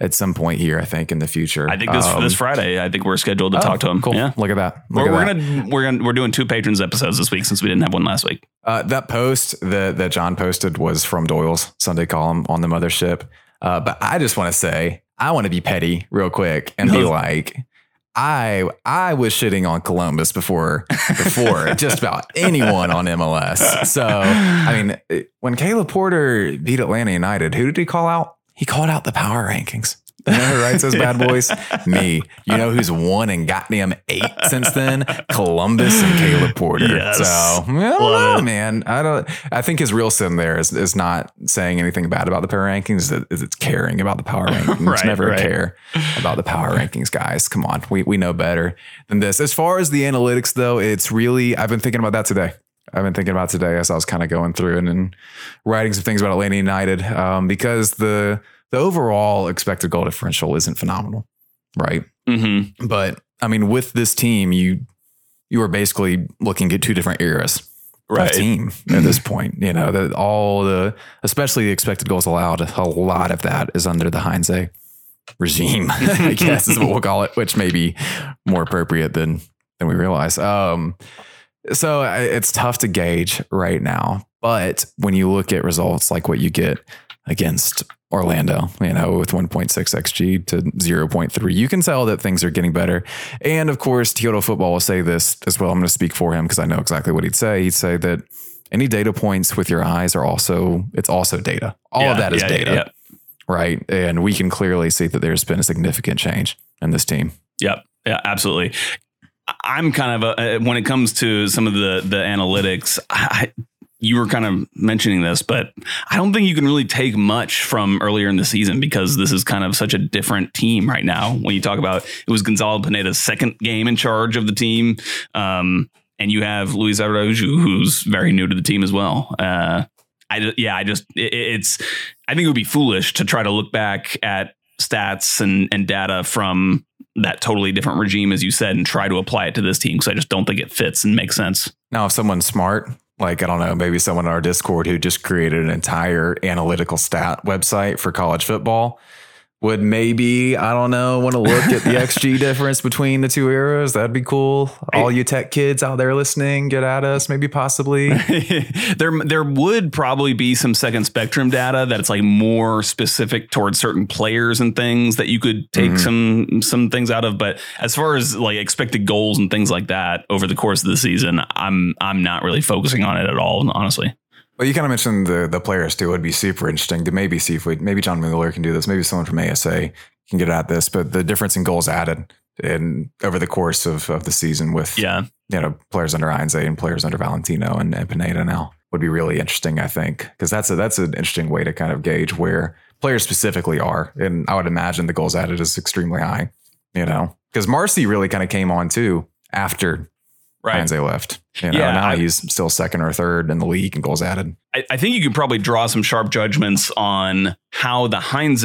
at some point here, I think, in the future. I think this Um, this Friday, I think we're scheduled to oh, talk to him. Cool. Yeah. Look at that. Look We're, at we're that. gonna we're gonna we're doing two patrons episodes this week since we didn't have one last week. Uh, that post that that John posted was from Doyle's Sunday column on the mothership. Uh, but I just want to say, I want to be petty real quick and be like, I I was shitting on Columbus before before <laughs> just about anyone on MLS. So I mean, when Caleb Porter beat Atlanta United, who did he call out? He called out the power rankings. You know who writes those bad boys? <laughs> Me. You know who's won and goddamn eight since then? Columbus and Caleb Porter. Yes. So I don't Love know, it. man. I don't. I think his real sin there is is not saying anything bad about the power rankings. Is it's caring about the power <laughs> rankings. Right, Never right. care about the power rankings, guys. Come on, we we know better than this. As far as the analytics, though, it's really. I've been thinking about that today. I've been thinking about today as I was kind of going through and, and writing some things about Atlanta United um, because the the overall expected goal differential isn't phenomenal, right? Mm-hmm. But I mean, with this team, you you are basically looking at two different eras Right. of team at this <clears throat> point. You know, that all the especially the expected goals allowed, a lot of that is under the Heinze regime, <laughs> I <laughs> guess is what we'll call it, which may be more appropriate than than we realize. Um, so it's tough to gauge right now, but when you look at results like what you get against Orlando, you know, with 1.6 xG to 0.3, you can tell that things are getting better. And of course, Teodoro Football will say this as well. I'm going to speak for him because I know exactly what he'd say. He'd say that any data points with your eyes are also, it's also data. All of that is yeah, data, yeah. right? And we can clearly see that there's been a significant change in this team. Yep. Yeah, absolutely. I'm kind of a, when it comes to some of the the analytics. I, you were kind of mentioning this, but I don't think you can really take much from earlier in the season because this is kind of such a different team right now. When you talk about it was Gonzalo Pineda's second game in charge of the team, um, and you have Luiz Araujo, who's very new to the team as well. Uh, I yeah, I just it, it's I think it would be foolish to try to look back at stats and and data from that totally different regime, as you said, and try to apply it to this team because I just don't think it fits and makes sense. Now, if someone's smart, like I don't know, maybe someone in our Discord who just created an entire analytical stat website for college football would maybe I don't know want to look at the <laughs> XG difference between the two eras. That'd be cool. All you tech kids out there listening, get at us. Maybe possibly. <laughs> there there would probably be some second spectrum data that it's like more specific towards certain players and things that you could take Mm-hmm. some some things out of but as far as like expected goals and things like that over the course of the season I'm I'm not really focusing on it at all honestly Well, you kind of mentioned the the players too. It'd be super interesting to maybe see if we maybe John Miller can do this. Maybe someone from ASA can get at this. But the difference in goals added in over the course of, of the season with yeah you know players under Heinze and players under Valentino and, and Pineda now would be really interesting. I think because that's a that's an interesting way to kind of gauge where players specifically are. And I would imagine the goals added is extremely high. You know because Marcy really kind of came on too after right Heinze left. You know, Yeah, now I- he's still second or third in the league and goals added. I, I think you could probably draw some sharp judgments on how the Heinze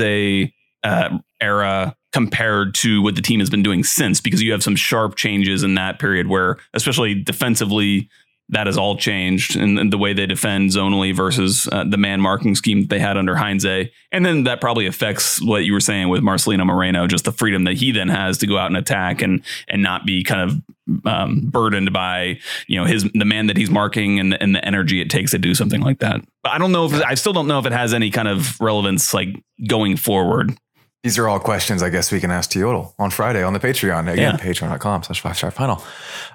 uh, era compared to what the team has been doing since, because you have some sharp changes in that period where, especially defensively, that has all changed and, the way they defend zonally versus uh, the man marking scheme that they had under Heinze. And then that probably affects what you were saying with Marcelino Moreno, just the freedom that he then has to go out and attack and and not be kind of um, burdened by you know his the man that he's marking and, and the energy it takes to do something like that. But I don't know if I still don't know if it has any kind of relevance like going forward. These are all questions I guess we can ask Teodal on Friday on the Patreon. Again, Yeah. patreon.com slash five stripe final.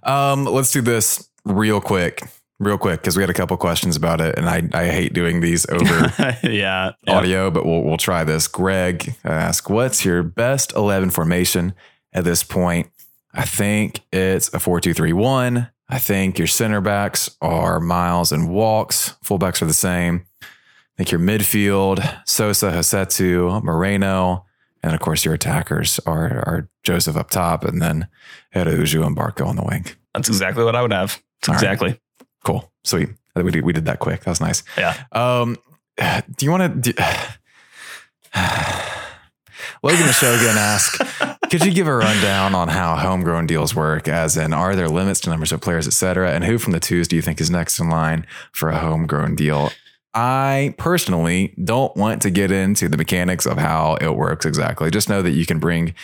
Um, let's do this real quick, real quick, because we had a couple questions about it. And I, I hate doing these <laughs> over yeah, yeah. audio, but we'll, we'll try this. Greg uh, asked, What's your best 11 formation at this point? I think it's a 4 2 3 1. I think your center backs are Miles and Walkes. Fullbacks are the same. I think your midfield, Sosa, Rossetto, Moreno. And of course, your attackers are, are Josef up top and then Araujo and Barco on the wing. That's exactly what I would have. All right. exactly. Cool. Sweet. We did, we did that quick. That was nice. Yeah. Um, do you want to? Do, <sighs> Logan Mishogan asked, <laughs> could you give a rundown on how homegrown deals work? As in, are there limits to numbers of players, et cetera? And who from the twos do you think is next in line for a homegrown deal? I personally don't want to get into the mechanics of how it works exactly. Just know that you can bring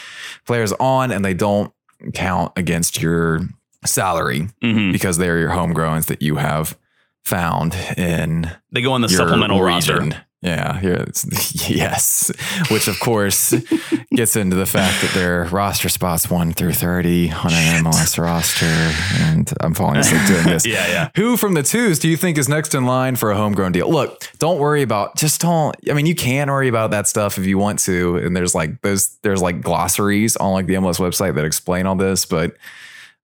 players on and they don't count against your salary hmm because they're your homegrowns that you have found in They go on the supplemental region. roster. Yeah, <laughs> yes, which of course <laughs> gets into the fact that their roster spots one through thirty on an MLS roster, and I'm falling asleep doing this. <laughs> Yeah, yeah. Who from the twos do you think is next in line for a homegrown deal? Look, don't worry about just don't. I mean, you can worry about that stuff if you want to, and there's like those there's like glossaries on like the MLS website that explain all this, but.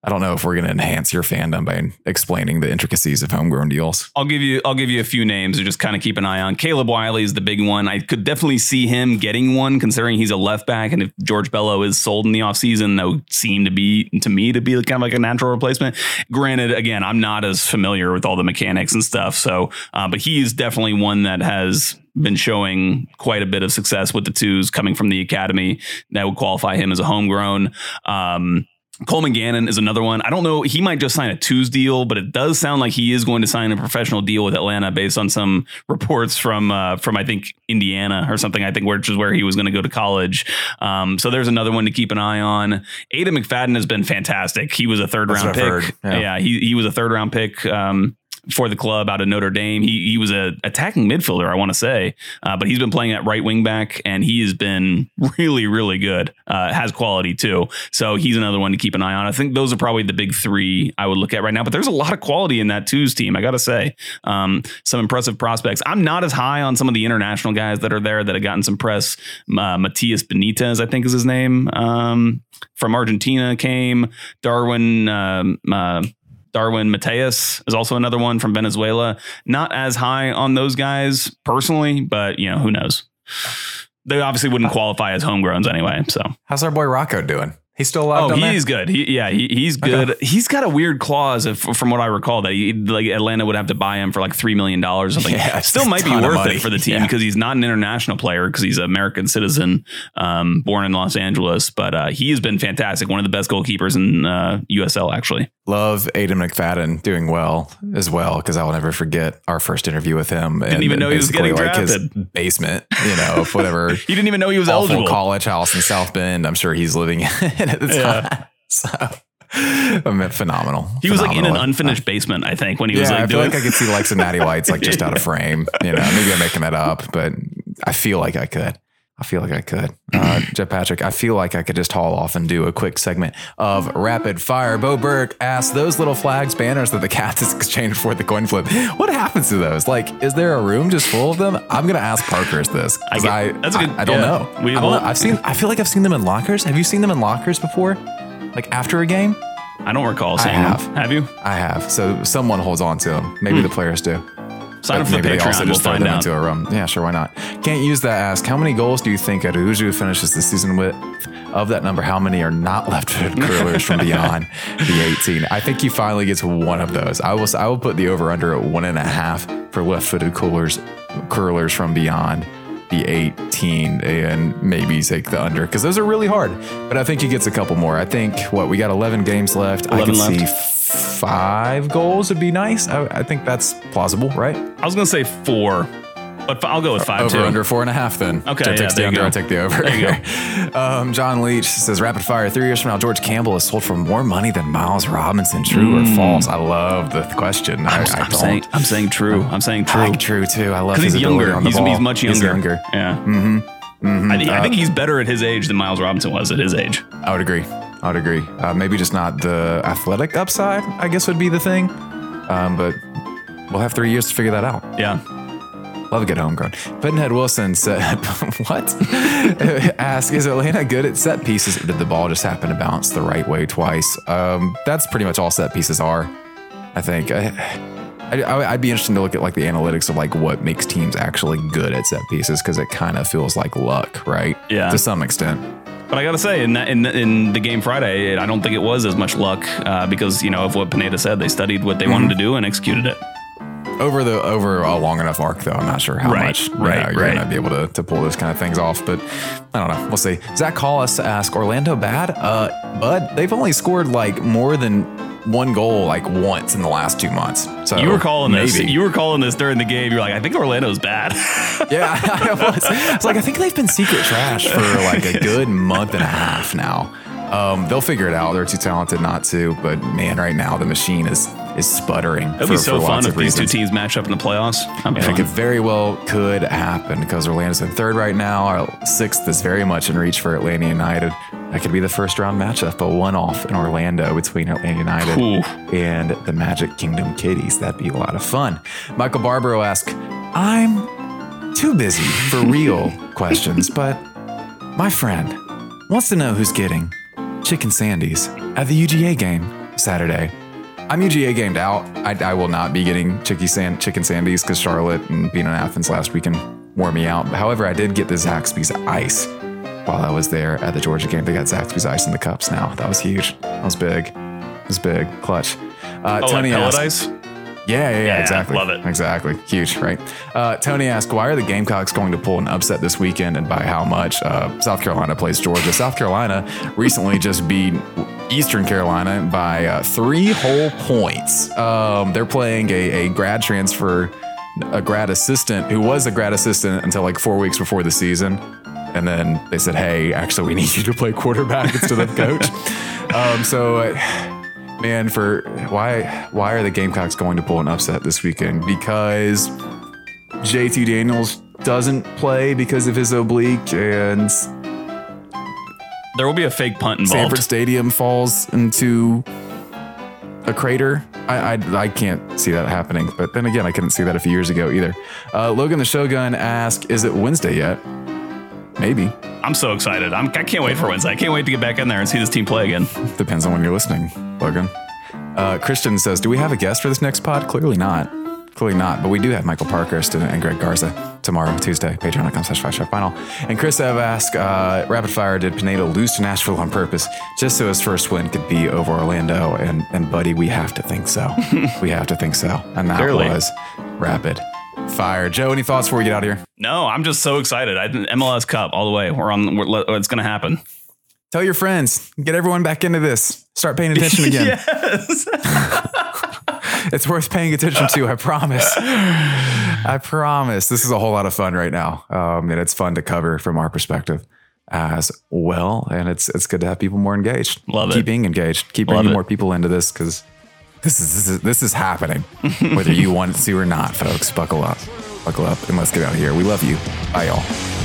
I don't know if we're going to enhance your fandom by explaining the intricacies of homegrown deals. I'll give you I'll give you a few names to just kind of keep an eye on. Caleb Wiley is the big one. I could definitely see him getting one considering he's a left back and if George Bello is sold in the offseason, that would seem to be to me to be kind of like a natural replacement. Granted, again, I'm not as familiar with all the mechanics and stuff, so uh, but he is definitely one that has been showing quite a bit of success with the twos coming from the academy that would qualify him as a homegrown. Um, Coleman Gannon is another one. I don't know. He might just sign a twos deal, but it does sound like he is going to sign a professional deal with Atlanta based on some reports from uh, from I think Indiana or something. I think which is where he was going to go to college. Um, so there's another one to keep an eye on. Aiden McFadden has been fantastic. He was a third That's round pick. Yeah. Yeah. he he was a third round pick. Um, for the club out of Notre Dame. He he was a attacking midfielder, I want to say, uh, but he's been playing at right wing back, and he has been <laughs> really really good. Uh, has quality too, so he's another one to keep an eye on. I think those are probably the big three I would look at right now. But there's a lot of quality in that twos team. I got to say, um, some impressive prospects. I'm not as high on some of the international guys that are there that have gotten some press. Uh, Matias Benitez, I think is his name, um, from Argentina came. Darwin. Um, uh, Darwin Matheus is also another one from Venezuela. Not as high on those guys personally, but you know who knows. They obviously wouldn't qualify as homegrowns anyway. So How's our boy Rocco doing? He's still alive. Oh, down there? he's good. He, yeah, he, he's good. He's got a weird clause, if, from what I recall, that he, like Atlanta would have to buy him for like three million dollars or something. <laughs> Yeah, Still might be worth it for the team Yeah. because he's not an international player because he's an American citizen, um, born in Los Angeles. But uh, he has been fantastic. One of the best goalkeepers in uh, USL, actually. Love Aiden McFadden doing well as well because I will never forget our first interview with him. Didn't even know he was getting his drafted. basement, you know, of whatever <laughs> He didn't even know he was awful eligible. college house in South Bend. I'm sure he's living <laughs> in at the time. <laughs> So, I mean, phenomenal. He was like in an Phenomenal. unfinished basement, I think, when he was yeah, like I feel doing. like I could see like some natty lights like just out of frame. You know, maybe I'm making that up, but I feel like I could. I feel like I could. Uh, <clears throat> Jeff Patrick, I feel like I could just haul off and do a quick segment of rapid fire. Bo Burke asked those little flags, banners that the Cats <laughs> exchanged for the coin flip. What happens to those? Like, is there a room just full of them? I'm gonna ask Parker's this because I I, that's a good- I, I don't yeah. know. We I don't know. I've seen. I feel like I've seen them in lockers. Have you seen them in lockers before? Like after a game? I don't recall I have. him. Have you? I have. So someone holds on to them. Maybe the players do. Sign up for the maybe they also Patreon. We'll throw find them out. into a room. Yeah, sure, why not? Can't use that. Ask how many goals do you think Araujo finishes the season with? Of that number, how many are not left-footed <laughs> curlers from beyond the 18? I think he finally gets one of those. I will. I will put the over/under at one and a half for left-footed curlers, curlers from beyond the 18, and maybe take the under because those are really hard. But I think he gets a couple more. I think what we got 11 games left. I 11 could left. see five goals would be nice. I, I think that's plausible, right? I was gonna say four, but I'll go with five over too. under four and a half then. Okay, Jeff yeah, takes the under, go. I take the over. There you <laughs> um, John Leach says rapid fire. Three years from now, George Campbell is sold for more money than Miles Robinson. True or false? I love the question. I, Hmm. I'm, I I'm don't. saying I'm saying true. I'm saying I true. like true too. I love Because his he's younger. on the He's, ball. he's much younger. He's younger. Yeah. Mm-hmm. I, think, I think he's better at his age than Miles Robinson was at his age. I would agree. I would agree. Uh, maybe just not the athletic upside. I guess would be the thing. Um, but we'll have three years to figure that out. Yeah. Love a good homegrown. Pittenhead Wilson said, <laughs> "What?" <laughs> Ask: Is Atlanta good at set pieces, or did the ball just happen to bounce the right way twice? Um, that's pretty much all set pieces are. I think. I, I, I'd be interested to look at like the analytics of like what makes teams actually good at set pieces because it kind of feels like luck, right? Yeah. To some extent. But I gotta say, in that, in in the game Friday, I don't think it was as much luck uh, because you know of what Pineda said. They studied what they wanted to do and executed it. Over the over a long enough arc though i'm not sure how Right, much right, know, you're right. gonna be able to, to pull those kind of things off but i don't know we'll see zach call us to ask orlando bad uh bud they've only scored like more than one goal like once in the last two months so You were calling this. You were calling this during the game. You're like, I think Orlando's bad. <laughs> yeah <laughs> I was. I was like i think they've been secret trash for like a good month and a half now um, they'll figure it out. They're too talented not to, but man, right now the machine is is sputtering. It'd be so fun if these two teams match up in the playoffs. Be And it could very well could happen because Orlando's in third right now. Our sixth is very much in reach for Atlanta United. That could be the first round matchup, but one off in Orlando between Atlanta United Ooh. and the Magic Kingdom Kitties. That'd be a lot of fun. Michael Barbaro asks, I'm too busy for <laughs> real questions, but my friend wants to know who's getting chicken sandies at the UGA game Saturday. I'm UGA gamed out. I, I will not be getting sand, chicken sandies because Charlotte and being in Athens last weekend wore me out. However, I did get the Zaxby's ice while I was there at the Georgia game. They got Zaxby's ice in the cups now. That was huge. That was big. It was big. Clutch. Uh, Oh, Tony like asked- ice? Yeah, yeah, yeah, Yeah, exactly. love it. Exactly. Huge, right? Uh, Tony asked, why are the Gamecocks going to pull an upset this weekend and by how much? Uh, South Carolina plays Georgia. South Carolina recently just beat Eastern Carolina by uh, three whole points. Um, they're playing a, a grad transfer, a grad assistant who was a grad assistant until like four weeks before the season. And then they said, hey, actually, we need you to play quarterback instead of coach. <laughs> um, so. Man, for why why are the Gamecocks going to pull an upset this weekend? Because JT Daniels doesn't play because of his oblique, and There will be a fake punt involved. Sanford Stadium falls into a crater. I, I I can't see that happening. But then again, I couldn't see that a few years ago either. Uh, Logan the Shogun asked, "Is it Wednesday yet?" Maybe. I'm so excited. I'm, I can't wait for Wednesday. I can't wait to get back in there and see this team play again. Depends on when you're listening, Logan. Uh, Christian says, "Do we have a guest for this next pod?" Clearly not. Clearly not. But we do have Michael Parkhurst and, Greg Garza tomorrow, Tuesday. Patreon.com slash five stripe final. And Chris Ev asked, uh, "Rapid fire, did Pineda lose to Nashville on purpose just so his first win could be over Orlando?" And and buddy, we have to think so. <laughs> we have to think so. And that Clearly. was rapid fire. Joe, any thoughts before we get out of here? No, I'm just so excited. I MLS Cup all the way. We're on. We're, it's going to happen. Tell your friends. Get everyone back into this. Start paying attention <laughs> again. yes. <laughs> It's worth paying attention to. I promise. <laughs> I promise. This is a whole lot of fun right now, um, and it's fun to cover from our perspective as well. And it's it's good to have people more engaged. Love Keep it. being engaged. Keep bringing more people into this because this is, this is this is happening, whether you want it to or not, folks. Buckle up, buckle up, and let's get out of here. We love you. Bye, y'all.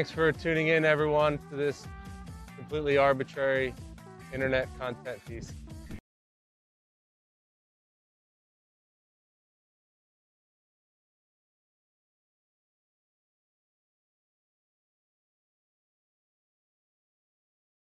Thanks for tuning in, everyone, to this completely arbitrary internet content piece.